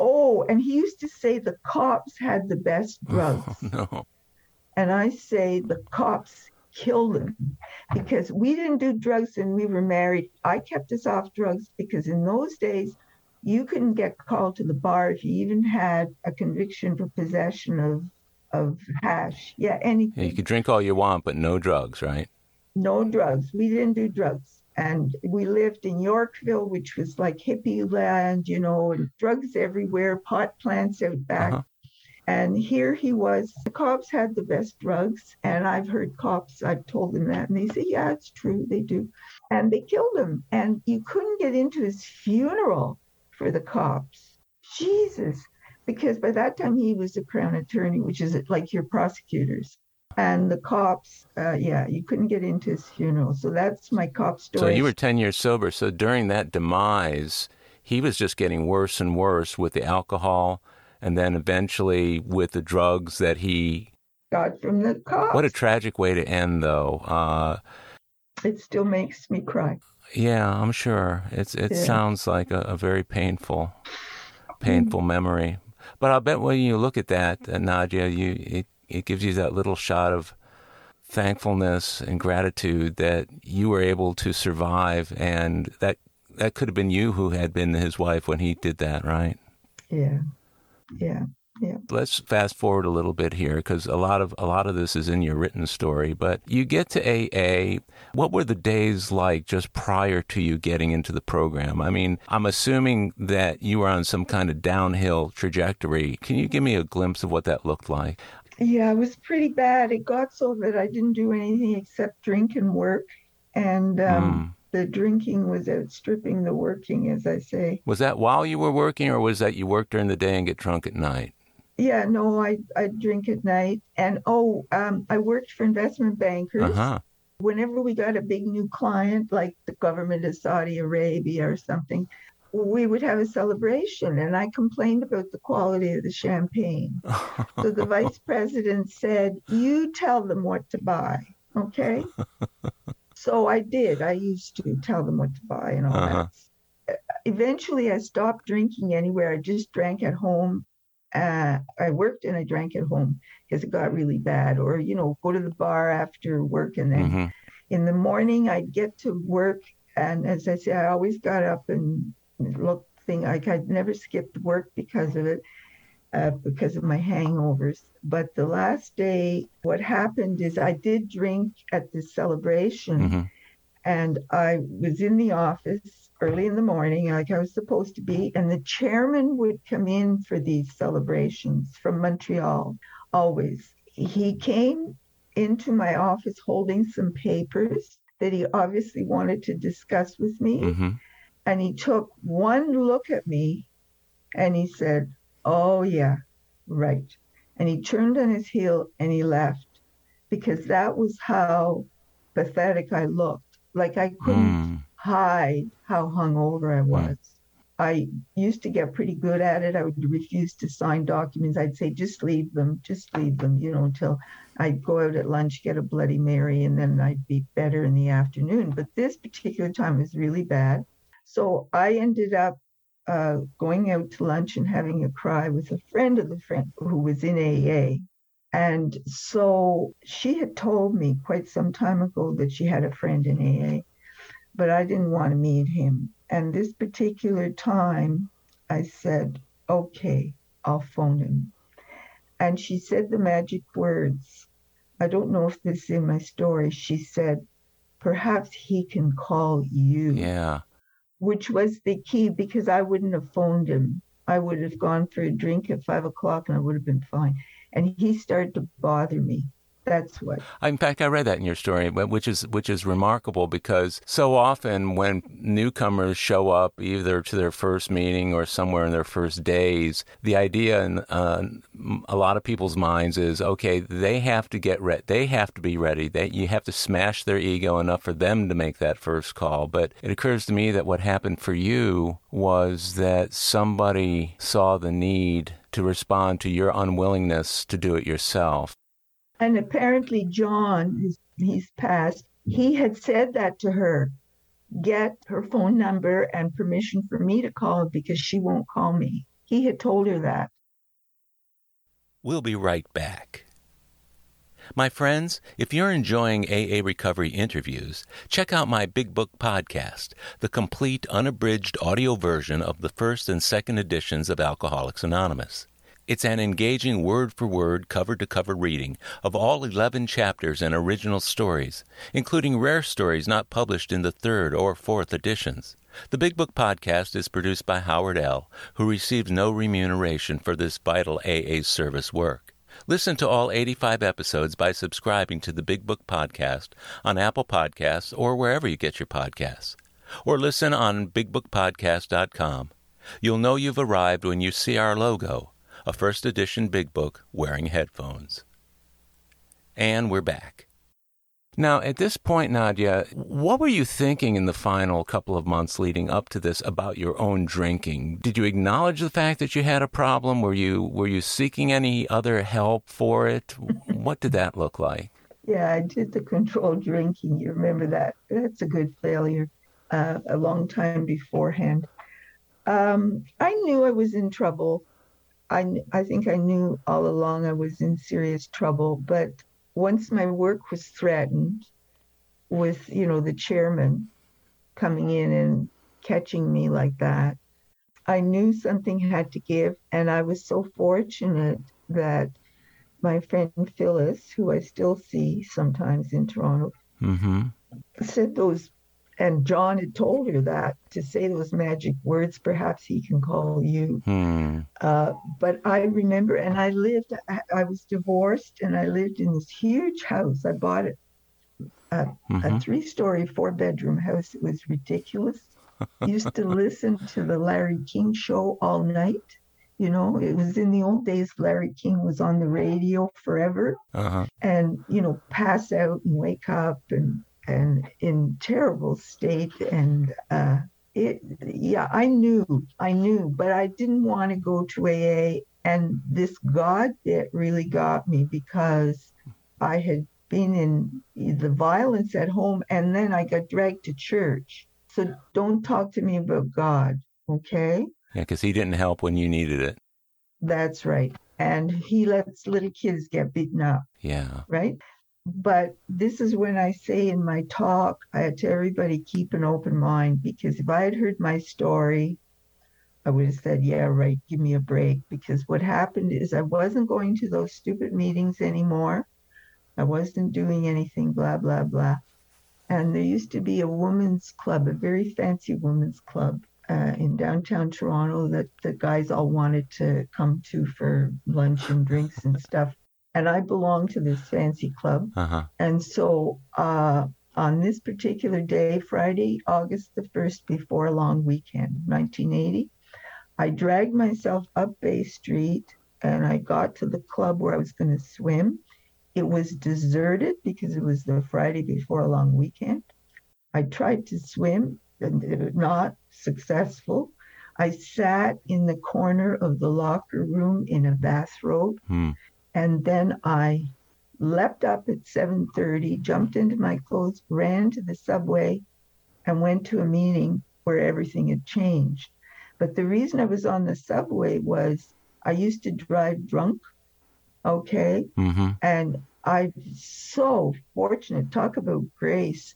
S2: Oh, and he used to say the cops had the best oh, drugs.
S1: Oh, no.
S2: And I say the cops killed him because we didn't do drugs and we were married. I kept us off drugs because in those days, you couldn't get called to the bar if you even had a conviction for possession of of hash. Yeah, anything.
S1: Yeah, you could drink all you want, but no drugs, right?
S2: No drugs. We didn't do drugs and we lived in Yorkville, which was like hippie land, you know, and drugs everywhere, pot plants out back. Uh-huh. And here he was. The cops had the best drugs. And I've heard cops, I've told them that. And they say, yeah, it's true. They do. And they killed him. And you couldn't get into his funeral for the cops. Jesus. Because by that time he was a crown attorney, which is like your prosecutors. And the cops, uh, yeah, you couldn't get into his funeral. So that's my cop story.
S1: So you were 10 years sober. So during that demise, he was just getting worse and worse with the alcohol and then eventually with the drugs that he
S2: got from the cops.
S1: What a tragic way to end, though. Uh,
S2: it still makes me cry.
S1: Yeah, I'm sure. It's it yeah. sounds like a, a, very painful, painful mm. memory. But I'll bet when you look at that, uh, Nadia, you it, it gives you that little shot of thankfulness and gratitude that you were able to survive, and that that could have been you who had been his wife when he did that, right?
S2: Yeah, yeah. Yeah.
S1: Let's fast forward a little bit here because a lot of a lot of this is in your written story. But you get to AA. What were the days like just prior to you getting into the program? I mean, I'm assuming that you were on some kind of downhill trajectory. Can you give me a glimpse of what that looked like?
S2: Yeah, it was pretty bad. It got so that I didn't do anything except drink and work, and um, mm the drinking was outstripping the working, as I say.
S1: Was that while you were working, or was that you work during the day and get drunk at night?
S2: Yeah, no, I I drink at night, and oh, um, I worked for investment bankers. Uh-huh. Whenever we got a big new client, like the government of Saudi Arabia or something, we would have a celebration, and I complained about the quality of the champagne. so the vice president said, "You tell them what to buy." Okay. So I did. I used to tell them what to buy and all uh-huh. that. Eventually, I stopped drinking anywhere. I just drank at home. Uh, I worked and I drank at home because it got really bad. Or, you know, go to the bar after work. And then mm-hmm. in the morning, I'd get to work. And as I say, I always got up and looked thing like I'd never skipped work because of it uh, because of my hangovers. But the last day, what happened is I did drink at the celebration, mm-hmm. and I was in the office early in the morning, like I was supposed to be, and the chairman would come in for these celebrations from Montreal, always. He came into my office holding some papers that he obviously wanted to discuss with me. Mm-hmm. And he took one look at me and he said, Oh, yeah, right. And he turned on his heel and he left because that was how pathetic I looked. Like I couldn't mm. hide how hungover I hmm. was. I used to get pretty good at it. I would refuse to sign documents. I'd say, just leave them, just leave them, you know, until I'd go out at lunch, get a Bloody Mary, and then I'd be better in the afternoon. But this particular time was really bad. So I ended up uh, going out to lunch and having a cry with a friend of the friend who was in AA. And so she had told me quite some time ago that she had a friend in AA, but I didn't want to meet him. And this particular time, I said, okay, I'll phone him. And she said the magic words. I don't know if this is in my story. She said, perhaps he can call you.
S1: Yeah
S2: which was the key because I wouldn't have phoned him. I would have gone for a drink at five o'clock and I would have been fine. And he started to bother me. That's what.
S1: In fact, I read that in your story, which is which is remarkable because so often when newcomers show up, either to their first meeting or somewhere in their first days, the idea in uh, a lot of people's minds is, okay, they have to get ready. They have to be ready. They, you have to smash their ego enough for them to make that first call. But it occurs to me that what happened for you was that somebody saw the need to respond to your unwillingness to do it yourself.
S2: And apparently, John, he's passed, he had said that to her get her phone number and permission for me to call because she won't call me. He had told her that.
S1: We'll be right back. My friends, if you're enjoying AA Recovery interviews, check out my Big Book podcast, the complete unabridged audio version of the first and second editions of Alcoholics Anonymous. It's an engaging word for word, cover to cover reading of all 11 chapters and original stories, including rare stories not published in the third or fourth editions. The Big Book Podcast is produced by Howard L., who receives no remuneration for this vital AA service work. Listen to all 85 episodes by subscribing to the Big Book Podcast on Apple Podcasts or wherever you get your podcasts. Or listen on bigbookpodcast.com. You'll know you've arrived when you see our logo, a first edition Big Book wearing headphones. And we're back. Now, at this point, Nadia, what were you thinking in the final couple of months leading up to this about your own drinking? Did you acknowledge the fact that you had a problem? Were you were you seeking any other help for it? what did that look like?
S2: Yeah, I did the controlled drinking. You remember that? That's a good failure. Uh, a long time beforehand. Um, I knew I was in trouble. I I think I knew all along I was in serious trouble, but once my work was threatened with, you know, the chairman coming in and catching me like that, I knew something had to give. And I was so fortunate that my friend Phyllis, who I still see sometimes in Toronto, mm-hmm. said those, and John had told her that to say those magic words, perhaps he can call you. Hmm. Uh, but I remember, and I lived, I, I, was divorced and I lived in this huge house. I bought it, a, mm-hmm. a three story, four bedroom house. It was ridiculous. Used to listen to the Larry King show all night. You know, it was in the old days, Larry King was on the radio forever. Uh-huh. And, you know, pass out and wake up and, and in terrible state. And, uh, it, yeah, I knew, I knew, but I didn't want to go to AA. And this God that really got me because I had been in the violence at home and then I got dragged to church. So don't talk to me about God, okay?
S1: Yeah, because he didn't help when you needed it.
S2: That's right. And he lets little kids get beaten up.
S1: Yeah.
S2: Right? But this is when I say in my talk, I had to everybody keep an open mind because if I had heard my story, I would have said, yeah, right, give me a break. Because what happened is I wasn't going to those stupid meetings anymore. I wasn't doing anything, blah, blah, blah. And there used to be a women's club, a very fancy women's club uh, in downtown Toronto that the guys all wanted to come to for lunch and drinks and stuff. And I belonged to this fancy club. Uh-huh. And so uh, on this particular day, Friday, August the 1st, before a long weekend, 1980, I dragged myself up Bay Street and I got to the club where I was going to swim. It was deserted because it was the Friday before a long weekend. I tried to swim and not successful. I sat in the corner of the locker room in a bathrobe, hmm. And then I leapt up at 7:30, jumped into my clothes, ran to the subway, and went to a meeting where everything had changed. But the reason I was on the subway was I used to drive drunk, okay, mm-hmm. and I'm so fortunate. Talk about grace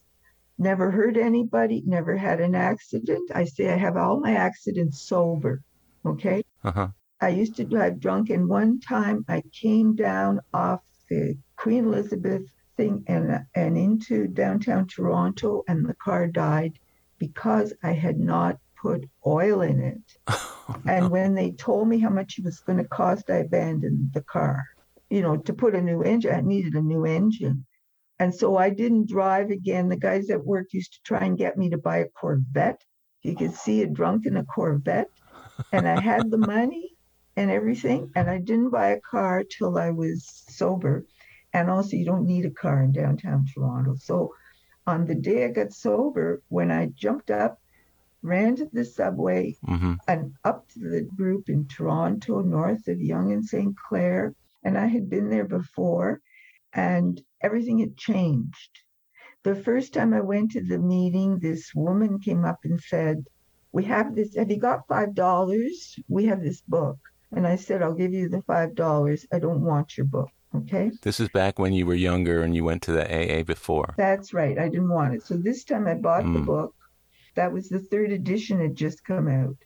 S2: never hurt anybody, never had an accident. I say I have all my accidents sober. Okay. Uh-huh. I used to drive drunk, and one time I came down off the Queen Elizabeth thing and and into downtown Toronto, and the car died because I had not put oil in it. Oh, no. And when they told me how much it was going to cost, I abandoned the car. You know, to put a new engine, I needed a new engine. And so I didn't drive again. The guys at work used to try and get me to buy a Corvette. You could see a drunk in a Corvette. And I had the money and everything. And I didn't buy a car till I was sober. And also, you don't need a car in downtown Toronto. So on the day I got sober, when I jumped up, ran to the subway mm-hmm. and up to the group in Toronto, north of Yonge and St. Clair. And I had been there before and everything had changed. The first time I went to the meeting, this woman came up and said, We have this, have you got $5? We have this book. And I said, I'll give you the $5. I don't want your book. Okay.
S1: This is back when you were younger and you went to the AA before.
S2: That's right. I didn't want it. So this time I bought mm. the book. That was the third edition had just come out.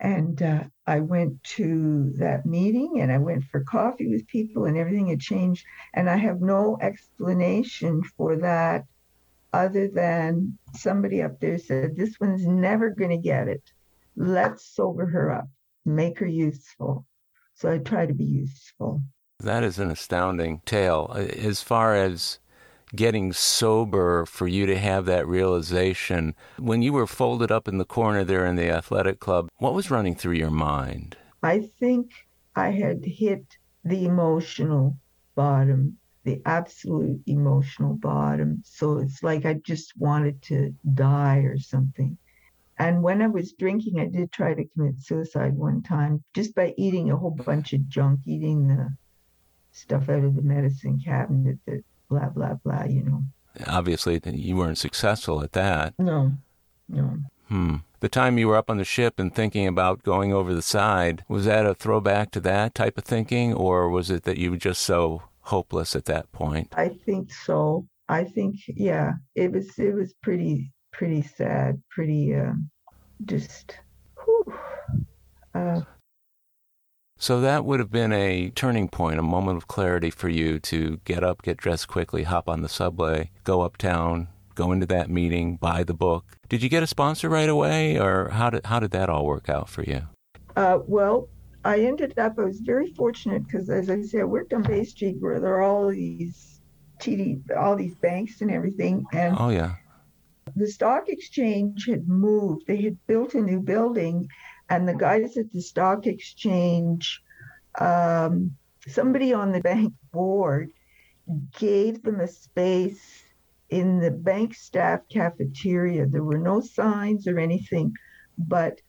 S2: And uh, I went to that meeting and I went for coffee with people and everything had changed. And I have no explanation for that other than somebody up there said, This one's never going to get it. Let's sober her up, make her useful. So I try to be useful.
S1: That is an astounding tale. Uh, as far as getting sober for you to have that realization, when you were folded up in the corner there in the athletic club, what was running through your mind?
S2: I think I had hit the emotional bottom, the absolute emotional bottom. So it's like I just wanted to die or something. And when I was drinking, I did try to commit suicide one time just by eating a whole bunch of junk, eating the stuff out of the medicine cabinet that blah, blah, blah, you know.
S1: Obviously, you weren't successful at that.
S2: No, no.
S1: Hmm. The time you were up on the ship and thinking about going over the side, was that a throwback to that type of thinking, or was it that you were just so hopeless at that point?
S2: I think so. I think, yeah, it was. It was pretty, pretty sad. Pretty, uh, just. Whew, uh,
S1: so that would have been a turning point, a moment of clarity for you to get up, get dressed quickly, hop on the subway, go uptown, go into that meeting, buy the book. Did you get a sponsor right away, or how did how did that all work out for you?
S2: Uh, well, I ended up. I was very fortunate because, as I said, I worked on Bay Street where there are all these TD, all these banks and everything, and
S1: oh yeah,
S2: the stock exchange had moved. They had built a new building, and the guys at the stock exchange, um, somebody on the bank board, gave them a space in the bank staff cafeteria. There were no signs or anything, but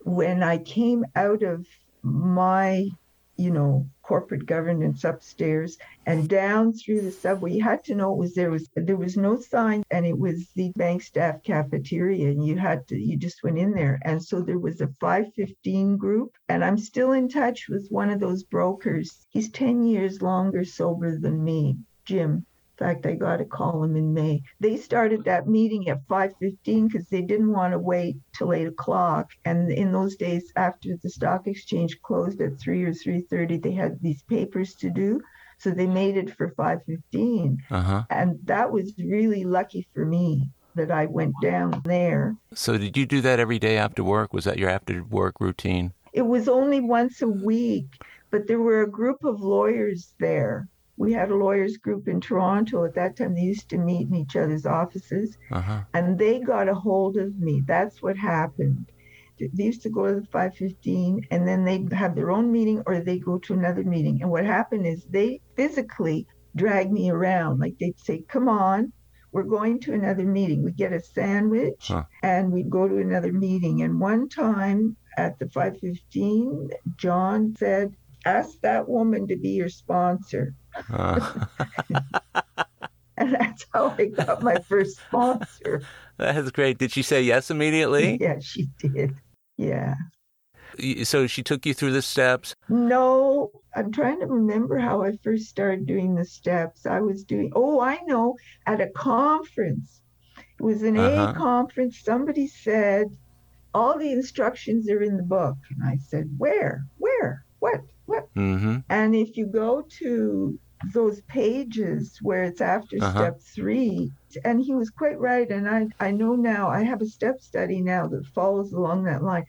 S2: when I came out of my, you know, corporate governance upstairs and down through the subway, you had to know it was there was there was no sign and it was the bank staff cafeteria and you had to you just went in there. And so there was a 515 group and I'm still in touch with one of those brokers. He's 10 years longer sober than me, Jim fact, I got to call them in May. They started that meeting at 5:15 because they didn't want to wait till eight o'clock. And in those days, after the stock exchange closed at three or 3:30, they had these papers to do. So they made it for 5:15, uh-huh. and that was really lucky for me that I went down there.
S1: So did you do that every day after work? Was that your after work routine?
S2: It was only once a week, but there were a group of lawyers there we had a lawyers group in Toronto at that time. They used to meet in each other's offices, uh-huh. and they got a hold of me. That's what happened. They used to go to the 515, and then they'd have their own meeting, or they go to another meeting. And what happened is they physically drag me around. Like they'd say, "Come on, we're going to another meeting." We get a sandwich, huh. and we'd go to another meeting. And one time at the 515, John said, "Ask that woman to be your sponsor." Uh. and that's how I got my first sponsor.
S1: That's great. Did she say yes immediately?
S2: Yeah, she did. Yeah.
S1: So she took you through the steps?
S2: No, I'm trying to remember how I first started doing the steps. I was doing, oh, I know, at a conference. It was an uh-huh. A conference. Somebody said, all the instructions are in the book. And I said, where? Where? What? What? Mm-hmm. And if you go to those pages where it's after uh-huh. step three. And he was quite right. And I, I know now, I have a step study now that follows along that line,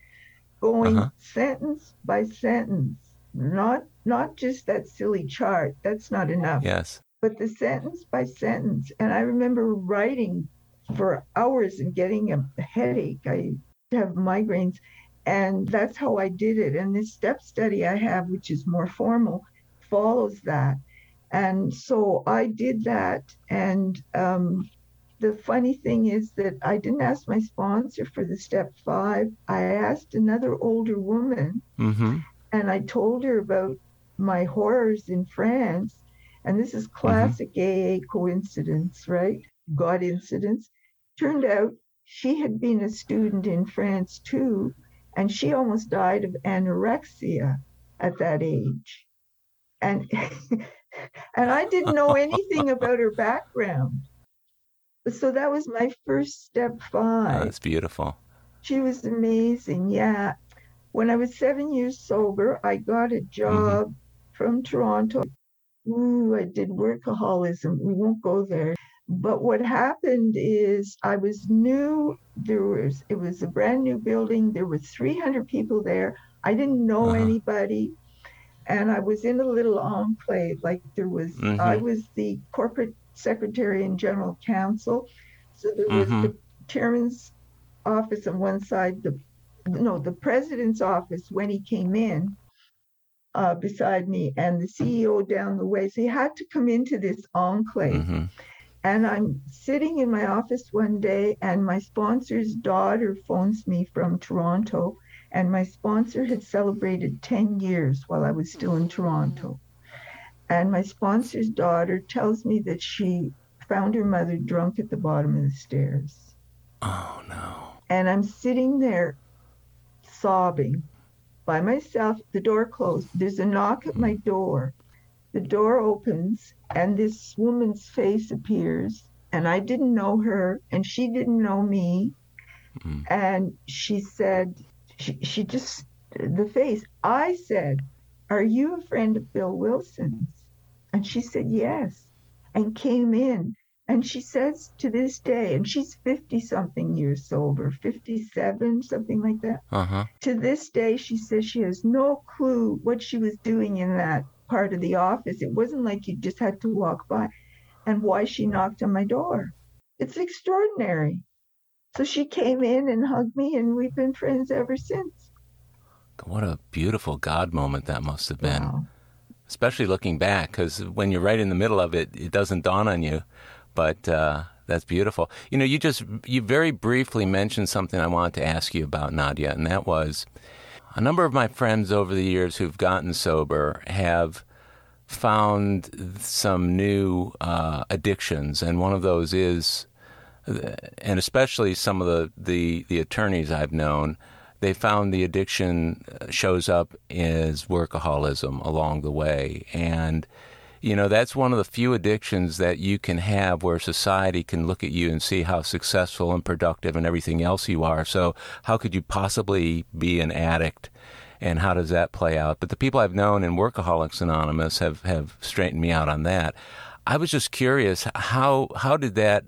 S2: going uh-huh. sentence by sentence, not not just that silly chart. That's not enough.
S1: Yes.
S2: But the sentence by sentence. And I remember writing for hours and getting a headache. I have migraines. And that's how I did it. And this step study I have, which is more formal, follows that. And so I did that. And um, the funny thing is that I didn't ask my sponsor for the step five. I asked another older woman, mm-hmm. and I told her about my horrors in France. And this is mm-hmm. classic mm-hmm. AA coincidence, right? God incidence. Turned out she had been a student in France too, and she almost died of anorexia at that age. And and I didn't know anything about her background. So that was my first step five.
S1: Oh, that's beautiful.
S2: She was amazing. Yeah. When I was seven years sober, I got a job mm-hmm. from Toronto. Ooh, I did workaholism. We won't go there. But what happened is I was new. There was it was a brand new building. There were 300 people there. I didn't know uh-huh. anybody, and I was in a little enclave. Like there was, mm-hmm. I was the corporate secretary and general counsel. So there was mm-hmm. the chairman's office on one side, the no, the president's office when he came in uh, beside me, and the CEO down the way. So he had to come into this enclave. Mm-hmm. And I'm sitting in my office one day, and my sponsor's daughter phones me from Toronto. And my sponsor had celebrated 10 years while I was still in Toronto. And my sponsor's daughter tells me that she found her mother drunk at the bottom of the stairs.
S1: Oh, no.
S2: And I'm sitting there sobbing by myself, the door closed. There's a knock at my door. The door opens, and this woman's face appears, and I didn't know her, and she didn't know me. Mm-hmm. And she said, she, she just, the face, I said, Are you a friend of Bill Wilson's? And she said, Yes, and came in. And she says to this day, and she's 50 something years sober, 57, something like that. Uh-huh. To this day, she says she has no clue what she was doing in that part of the office. It wasn't like you just had to walk by and why she knocked on my door. It's extraordinary. So she came in and hugged me, and we've been friends ever since.
S1: What a beautiful God moment that must have been. Wow. Especially looking back, because when you're right in the middle of it, it doesn't dawn on you. But uh, that's beautiful. You know, you just, you very briefly mentioned something I wanted to ask you about, Nadia, and that was a number of my friends over the years who've gotten sober have found some new uh, addictions, and one of those is, and especially some of the, the, the attorneys I've known, they found the addiction uh, shows up as workaholism along the way, and you know that's one of the few addictions that you can have where society can look at you and see how successful and productive and everything else you are. So how could you possibly be an addict? And how does that play out? But the people i've known in workaholics anonymous have have straightened me out on that. I was just curious how how did that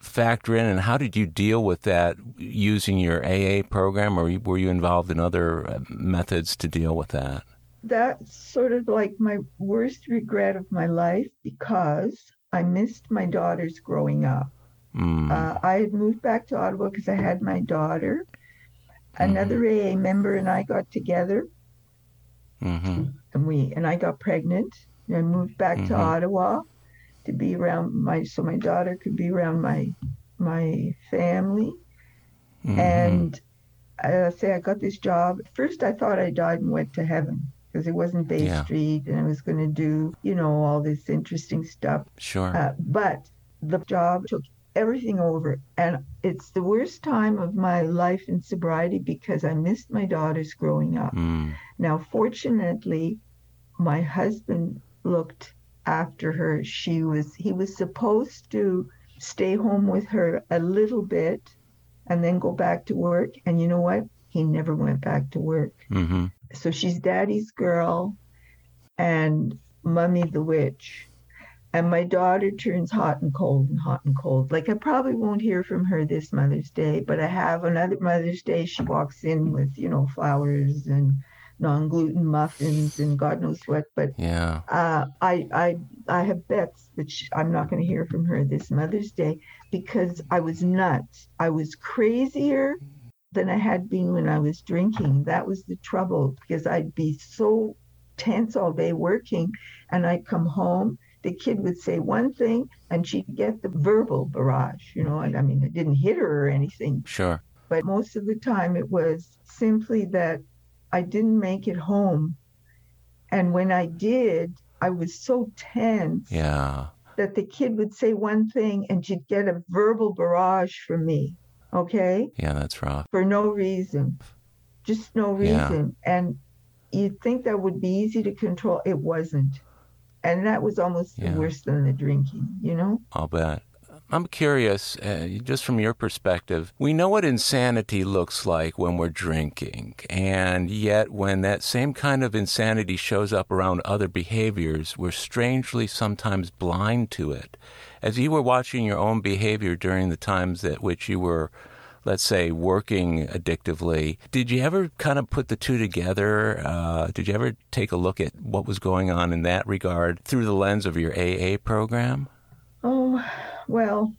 S1: factor in and how did you deal with that using your aa program or were you involved in other uh, methods to deal with that
S2: that's sort of like my worst regret of my life because I missed my daughters growing up. Mm. Uh, I had moved back to Ottawa because I had my daughter. Another mm-hmm. AA member and I got together, mm-hmm. and we and I got pregnant. And I moved back mm-hmm. to Ottawa to be around my so my daughter could be around my my family. Mm-hmm. And I say I got this job. First, I thought I died and went to heaven because it wasn't Bay yeah. Street and I was going to do, you know, all this interesting stuff.
S1: Sure. Uh,
S2: but the job took everything over. And it's the worst time of my life in sobriety because I missed my daughters growing up. Mm. Now, fortunately, my husband looked after her. She was, he was supposed to stay home with her a little bit and then go back to work. And you know what? He never went back to work. Mm-hmm so she's daddy's girl and mummy the witch. And my daughter turns hot and cold and hot and cold. Like I probably won't hear from her this Mother's Day, but I have another Mother's Day. She walks in with, you know, flowers and non-gluten muffins and God knows what. But
S1: yeah,
S2: uh, I I I have bets that she, I'm not going to hear from her this Mother's Day because I was nuts. I was crazier than I had been when I was drinking. That was the trouble because I'd be so tense all day working and I'd come home. The kid would say one thing and she'd get the verbal barrage, you know, and I mean, I didn't hit her or anything.
S1: Sure.
S2: But most of the time it was simply that I didn't make it home. And when I did, I was so tense.
S1: Yeah.
S2: That the kid would say one thing and she'd get a verbal barrage from me okay?
S1: Yeah, that's rough.
S2: For no reason, just no reason. Yeah. And you'd think that would be easy to control. It wasn't. And that was almost yeah. worse than the drinking, you know?
S1: I'll bet. I'm curious, uh, just from your perspective, we know what insanity looks like when we're drinking. And yet, when that same kind of insanity shows up around other behaviors, we're strangely sometimes blind to it. As you were watching your own behavior during the times at which you were let's say, working addictively. Did you ever kind of put the two together? Uh, did you ever take a look at what was going on in that regard through the lens of your AA program?
S2: Oh, well,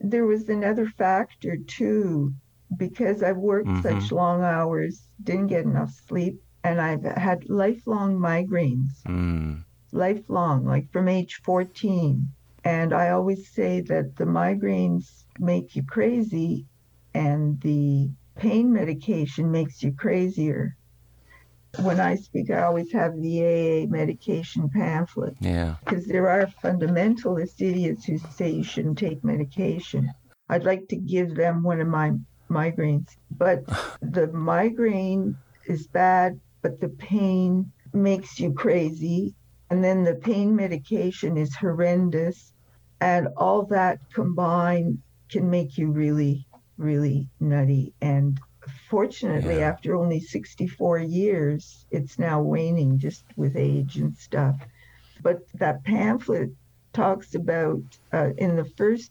S2: there was another factor too, because I've worked mm-hmm. such long hours, didn't get enough sleep, and I've had lifelong migraines. Mm. Lifelong, like from age 14. And I always say that the migraines make you crazy and the pain medication makes you crazier. When I speak, I always have the AA medication pamphlet.
S1: Yeah.
S2: Because there are fundamentalist idiots who say you shouldn't take medication. I'd like to give them one of my migraines. But the migraine is bad, but the pain makes you crazy. And then the pain medication is horrendous. And all that combined can make you really, really nutty. And fortunately, yeah. after only 64 years, it's now waning just with age and stuff. But that pamphlet talks about, uh, in the first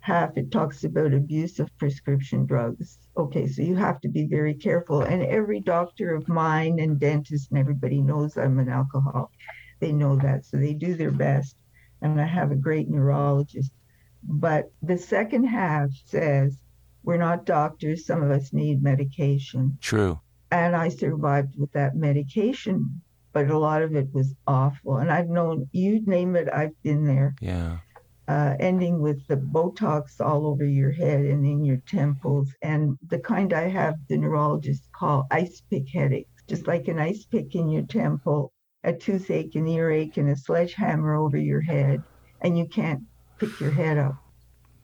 S2: half, it talks about abuse of prescription drugs. Okay, so you have to be very careful. And every doctor of mine and dentist and everybody knows I'm an alcoholic. They know that, so they do their best. And I have a great neurologist but the second half says, we're not doctors. Some of us need medication.
S1: True.
S2: And I survived with that medication, but a lot of it was awful. And I've known, you name it, I've been there.
S1: Yeah.
S2: Uh, ending with the Botox all over your head and in your temples, and the kind I have the neurologists call ice pick headaches, just like an ice pick in your temple, a toothache, an earache, and a sledgehammer over your head, and you can't pick your head up.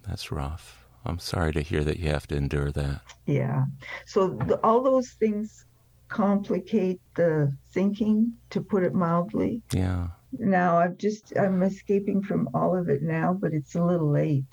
S1: That's rough. I'm sorry to hear that you have to endure that.
S2: Yeah. So the, all those things complicate the thinking, to put it mildly.
S1: Yeah.
S2: Now I've just I'm escaping from all of it now, but it's a little late.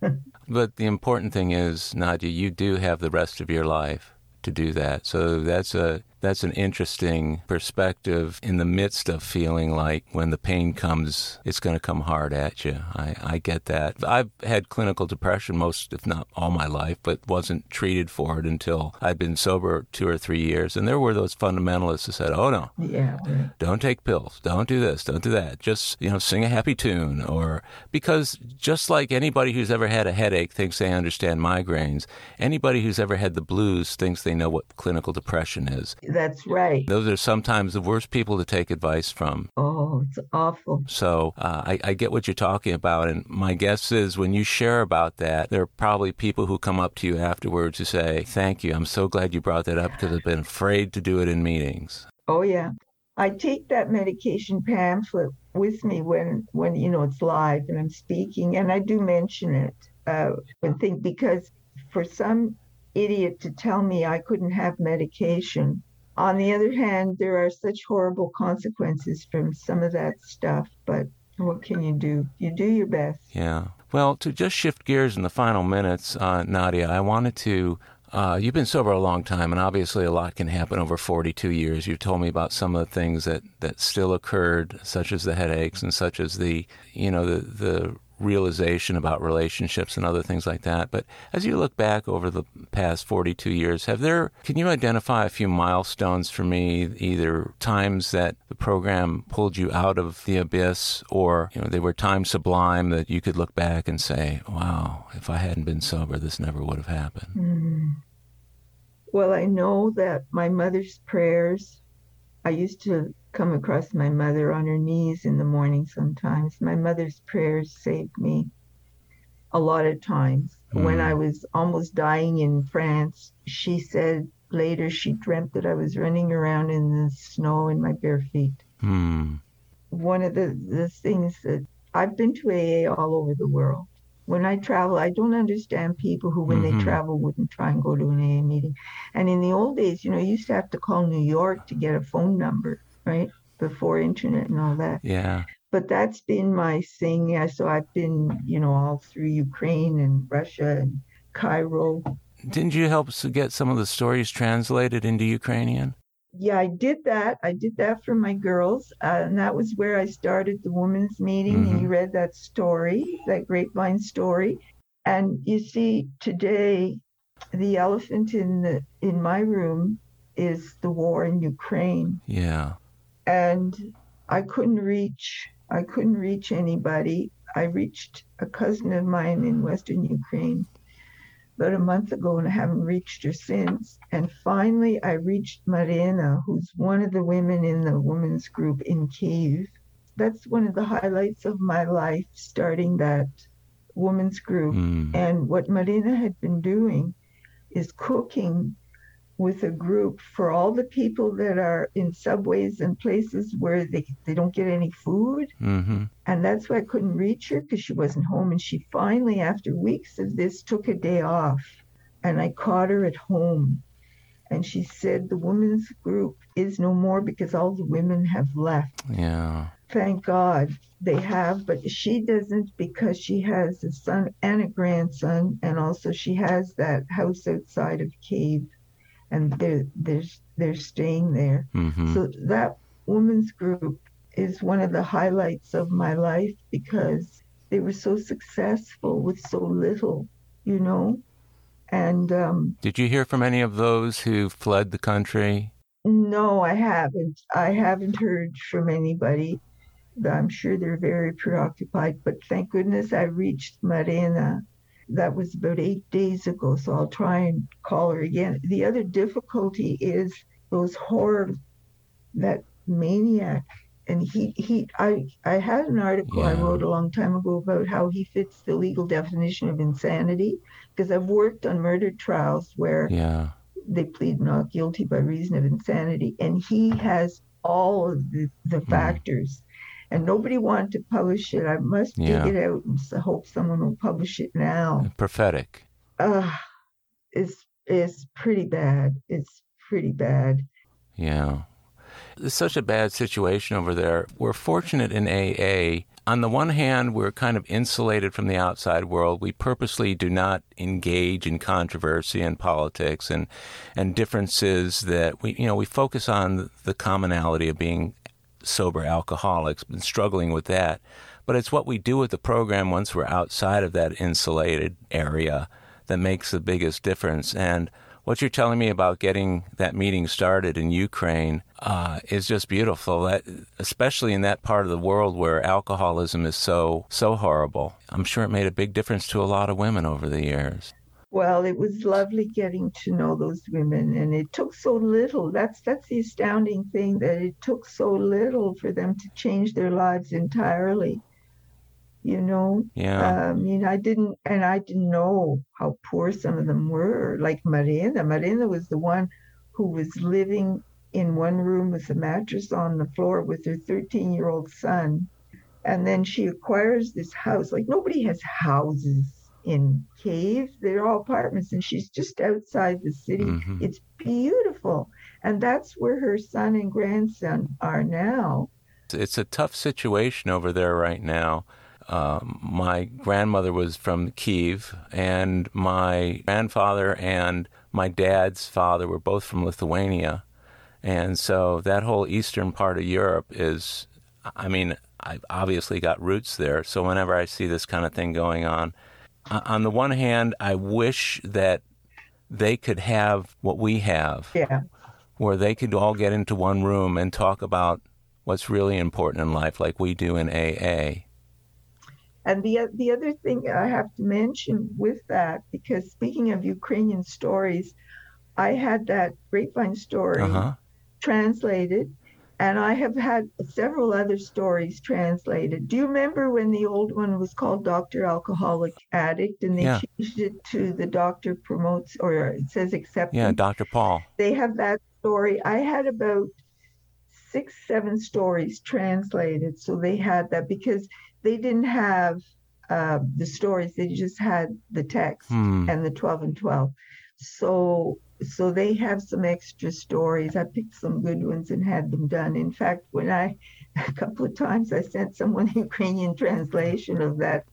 S1: but the important thing is, Nadia, you do have the rest of your life to do that. So that's a that's an interesting perspective in the midst of feeling like when the pain comes, it's going to come hard at you. I, I get that. I've had clinical depression most, if not all my life, but wasn't treated for it until I'd been sober two or three years. And there were those fundamentalists who said, oh no,
S2: yeah,
S1: don't take pills, don't do this, don't do that. Just, you know, sing a happy tune or because just like anybody who's ever had a headache thinks they understand migraines, anybody who's ever had the blues thinks they know what clinical depression is.
S2: That's right.
S1: Those are sometimes the worst people to take advice from.
S2: Oh, it's awful.
S1: So uh, I, I get what you're talking about. And my guess is when you share about that, there are probably people who come up to you afterwards who say, Thank you. I'm so glad you brought that up because I've been afraid to do it in meetings.
S2: Oh, yeah. I take that medication pamphlet with me when, when you know, it's live and I'm speaking, and I do mention it uh, and think because for some idiot to tell me I couldn't have medication on the other hand, there are such horrible consequences from some of that stuff, but what can you do? You do your best.
S1: Yeah. Well, to just shift gears in the final minutes, uh, Nadia, I wanted to. Uh, you've been sober a long time, and obviously a lot can happen over 42 years. You've told me about some of the things that, that still occurred, such as the headaches and such as the, you know, the, the realization about relationships and other things like that. But as you look back over the past 42 years, have there, can you identify a few milestones for me, either times that the program pulled you out of the abyss or, you know, they were times sublime that you could look back and say, wow, if I hadn't been sober, this never would have happened? Mm.
S2: Well, I know that my mother's prayers, I used to come across my mother on her knees in the morning sometimes. My mother's prayers saved me a lot of times. Mm. When I was almost dying in France, she said later she dreamt that I was running around in the snow in my bare feet. Mm. One of the, the things that I've been to AA all over the world. When I travel, I don't understand people who, when mm-hmm. they travel, wouldn't try and go to an AA meeting. And in the old days, you know, you used to have to call New York to get a phone number right? Before internet and all that.
S1: Yeah.
S2: but that's been my thing. Yeah, so I've been, you know, all through Ukraine and Russia and Cairo.
S1: Didn't you help to get some of the stories translated into Ukrainian?
S2: Yeah, I did that. I did that for my girls, uh, and that was where I started the women's meeting. Mm-hmm. And you read that story, that grapevine story, and you see today, the elephant in the in my room is the war in Ukraine.
S1: Yeah,
S2: and I couldn't reach I couldn't reach anybody. I reached a cousin of mine in Western Ukraine about a month ago and I haven't reached her since. And finally, I reached Marina, who's one of the women in the women's group in Kiev. That's one of the highlights of my life, starting that women's group. Mm. And what Marina had been doing is cooking with a group for all the people that are in subways and places where they, they don't get any food. Mm-hmm. And that's why I couldn't reach her because she wasn't home. And she finally, after weeks of this, took a day off. And I caught her at home. And she said the women's group is no more because all the women have left.
S1: Yeah.
S2: Thank God they have, but she doesn't because she has a son and a grandson, and also she has that house outside of Kiev and they're they're they're staying there. Mm-hmm. So that women's group is one of the highlights of my life because they were so successful with so little, you know. And um,
S1: did you hear from any of those who fled the country?
S2: No, I haven't. I haven't heard from anybody. I'm sure they're very preoccupied, but thank goodness I reached Marina that was about eight days ago, so I'll try and call her again. The other difficulty is those horror, that maniac, and he he I I had an article yeah. I wrote a long time ago about how he fits the legal definition of insanity because I've worked on murder trials where
S1: yeah.
S2: they plead not guilty by reason of insanity, and he has all of the, the mm. factors and nobody wanted to publish it. I must yeah. dig it out and hope someone will publish it now.
S1: Prophetic.
S2: Uh, it's, it's pretty bad. It's pretty bad.
S1: Yeah. It's such a bad situation over there. We're fortunate in AA. On the one hand, we're kind of insulated from the outside world. We purposely do not engage in controversy and politics and and differences that we you know we focus on the commonality of being sober alcoholics, been struggling with that. But it's what we do with the program once we're outside of that insulated area that makes the biggest difference. And what you're telling me about getting that meeting started in Ukraine uh, is just beautiful. That, especially in that part of the world where alcoholism is so so horrible. I'm sure it made a big difference to a lot of women over the years.
S2: Well, it was lovely getting to know those women, and it took so little. That's that's the astounding thing that it took so little for them to change their lives entirely. You know,
S1: yeah.
S2: Um, I mean, I didn't, and I didn't know how poor some of them were. Like Marina, Marina was the one who was living in one room with a mattress on the floor with her 13 year old son. And then she acquires this house. Like nobody has houses in Kiev. They're all apartments, and she's just outside the city. Mm-hmm. It's beautiful. And that's where her son and grandson are now.
S1: It's a tough situation over there right now. Um, my grandmother was from Kiev, and my grandfather and my dad's father were both from Lithuania. And so that whole eastern part of Europe is, I mean, I've obviously got roots there. So whenever I see this kind of thing going on, on the one hand, I wish that they could have what we have.
S2: Yeah.
S1: Where they could all get into one room and talk about what's really important in life, like we do in AA.
S2: And the the other thing I have to mention with that, because speaking of Ukrainian stories, I had that grapevine story uh-huh. translated and I have had several other stories translated. Do you remember when the old one was called Doctor Alcoholic Addict and they yeah. changed it to the Doctor Promotes or it says acceptance?
S1: Yeah, Dr. Paul.
S2: They have that story. I had about six, seven stories translated. So they had that because they didn't have uh, the stories, they just had the text hmm. and the 12 and 12. So so they have some extra stories. I picked some good ones and had them done. In fact, when I a couple of times I sent someone a Ukrainian translation of that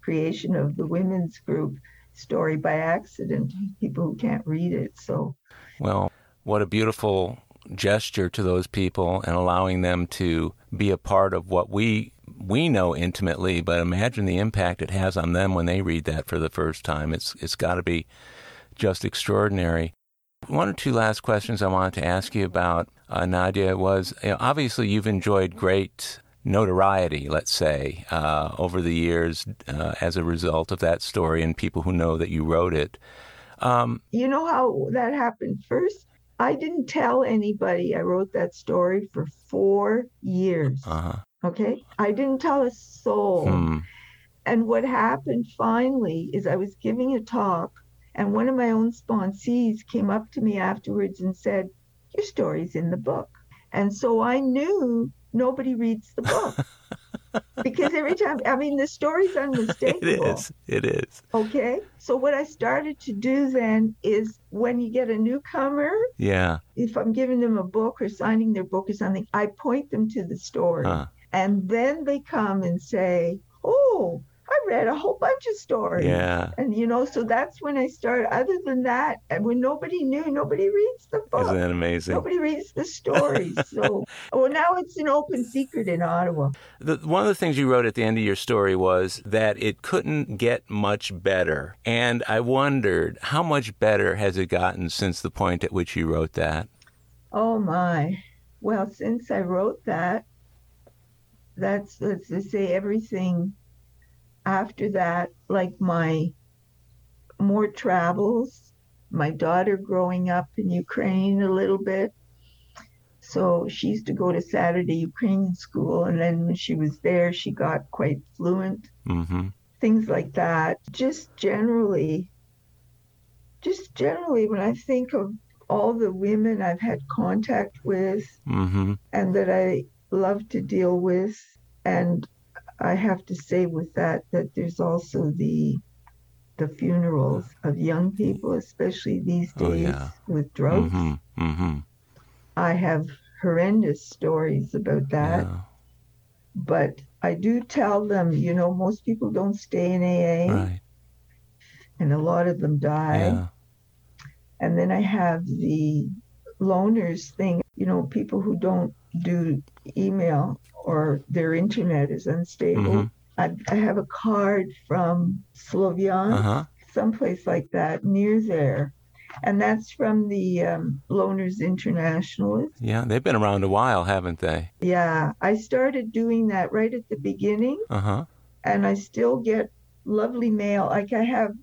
S2: creation of the women's group story by accident. People who can't read it. So,
S1: well, what a beautiful gesture to those people and allowing them to be a part of what we we know intimately, but imagine the impact it has on them when they read that for the first time. It's it's got to be just extraordinary. One or two last questions I wanted to ask you about, uh, Nadia, was you know, obviously you've enjoyed great notoriety, let's say, uh, over the years uh, as a result of that story and people who know that you wrote it.
S2: Um, you know how that happened? First, I didn't tell anybody I wrote that story for four years. Uh-huh. Okay? I didn't tell a soul. Hmm. And what happened finally is I was giving a talk, and one of my own sponsees came up to me afterwards and said, Your story's in the book. And so I knew nobody reads the book. because every time, I mean, the story's unmistakable.
S1: it is. It is.
S2: Okay. So what I started to do then is when you get a newcomer,
S1: yeah,
S2: if I'm giving them a book or signing their book or something, I point them to the story, huh. and then they come and say, "Oh, I read a whole bunch of stories.
S1: Yeah.
S2: And you know, so that's when I started. Other than that, and when nobody knew, nobody reads the book.
S1: Isn't that amazing?
S2: Nobody reads the stories. so, well, now it's an open secret in Ottawa.
S1: The, one of the things you wrote at the end of your story was that it couldn't get much better. And I wondered, how much better has it gotten since the point at which you wrote that?
S2: Oh, my. Well, since I wrote that, that's, let's just say everything after that, like my more travels, my daughter growing up in Ukraine a little bit. So she used to go to Saturday Ukrainian school, and then when she was there, she got quite fluent. Mm-hmm. Things like that. Just generally, just generally, when I think of all the women I've had contact with mm-hmm. and that I love to deal with, and I have to say with that that there's also the the funerals of young people, especially these days oh, yeah. with drugs. Mm-hmm, mm-hmm. I have horrendous stories about that. Yeah. But I do tell them, you know, most people don't stay in AA. Right. And a lot of them die. Yeah. And then I have the loners thing, you know, people who don't do email or their internet is unstable. Mm-hmm. I, I, have a card from Sloviansk, uh-huh. someplace like that, near there. And that's from the um, Loners Internationalist.
S1: Yeah, they've been around a while, haven't they?
S2: Yeah, I started doing that right at the beginning. Uh huh. And I still get lovely mail. Like I have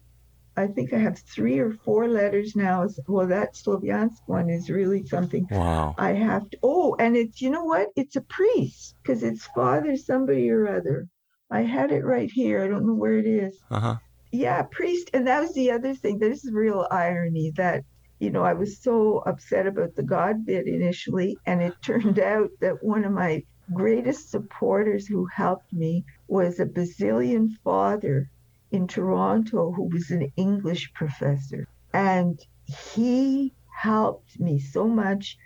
S2: I think I have three or four letters now. Well, that Sloviansk one is really something.
S1: Wow.
S2: I have to. Oh, and it's you know what? It's a priest because it's Father somebody or other. I had it right here. I don't know where it is. Uh huh. Yeah, priest. And that was the other thing. There's real irony that you know I was so upset about the God bit initially, and it turned out that one of my greatest supporters who helped me was a Basilian father in Toronto who was an English professor. And he helped me so much.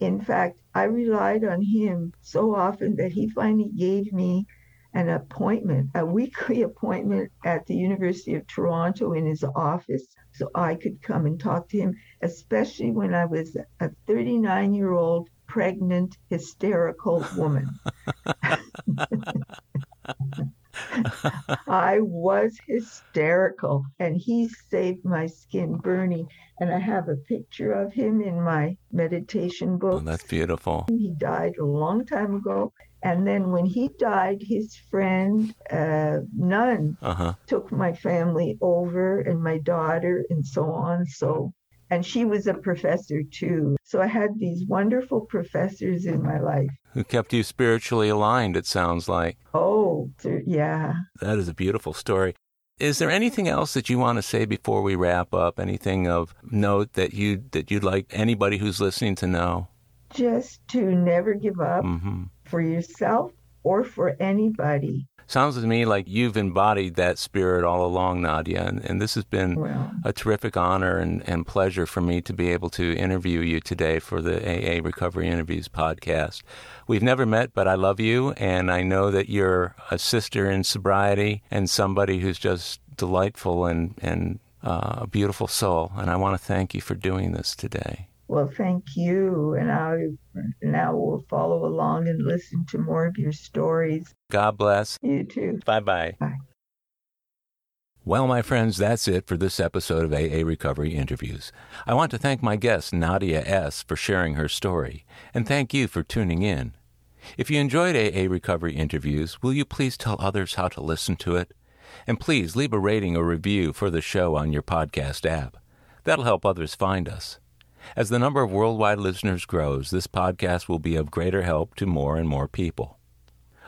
S2: In fact, I relied on him so often that he finally gave me an appointment, a weekly appointment at the University of Toronto in his office so I could come and talk to him, especially when I was a 39 year old pregnant, hysterical woman. I was hysterical and he saved my skin Bernie. And I have a picture of him in my meditation book.
S1: Oh, that's beautiful.
S2: He died a long time ago. And then when he died, his friend, uh, nun, uh-huh. took my family over and my daughter and so on. So and she was a professor too. So I had these wonderful professors in my life.
S1: Who kept you spiritually aligned, it sounds like.
S2: Oh, yeah.
S1: That is a beautiful story. Is there anything else that you want to say before we wrap up? Anything of note that you that you'd like anybody who's listening to know?
S2: Just to never give up mm-hmm. for yourself or for anybody.
S1: Sounds to me like you've embodied that spirit all along, Nadia. And, and this has been a terrific honor and, and pleasure for me to be able to interview you today for the AA Recovery Interviews podcast. We've never met, but I love you. And I know that you're a sister in sobriety and somebody who's just delightful and, and uh, a beautiful soul. And I want to thank you for doing this today.
S2: Well, thank you. And I now will follow along and listen to more of your stories.
S1: God bless.
S2: You too.
S1: Bye-bye.
S2: Bye.
S1: Well, my friends, that's it for this episode of AA Recovery Interviews. I want to thank my guest, Nadia S., for sharing her story, and thank you for tuning in. If you enjoyed AA Recovery Interviews, will you please tell others how to listen to it? And please leave a rating or review for the show on your podcast app. That'll help others find us. As the number of worldwide listeners grows, this podcast will be of greater help to more and more people.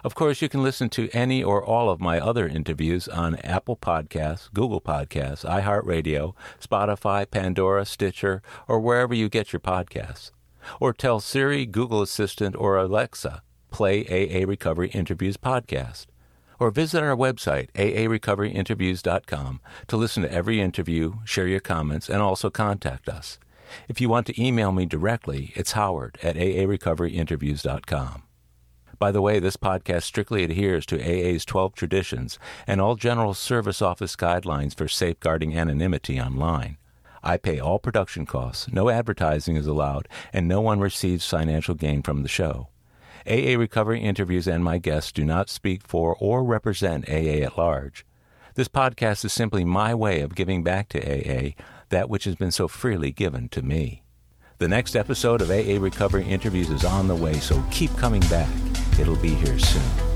S1: Of course, you can listen to any or all of my other interviews on Apple Podcasts, Google Podcasts, iHeartRadio, Spotify, Pandora, Stitcher, or wherever you get your podcasts. Or tell Siri, Google Assistant, or Alexa, play AA Recovery Interviews podcast. Or visit our website, aarecoveryinterviews.com, to listen to every interview, share your comments, and also contact us. If you want to email me directly, it's howard at aarecoveryinterviews.com. By the way, this podcast strictly adheres to AA's 12 traditions and all General Service Office guidelines for safeguarding anonymity online. I pay all production costs, no advertising is allowed, and no one receives financial gain from the show. AA Recovery Interviews and my guests do not speak for or represent AA at large. This podcast is simply my way of giving back to AA that which has been so freely given to me. The next episode of AA Recovery Interviews is on the way, so keep coming back. It'll be here soon.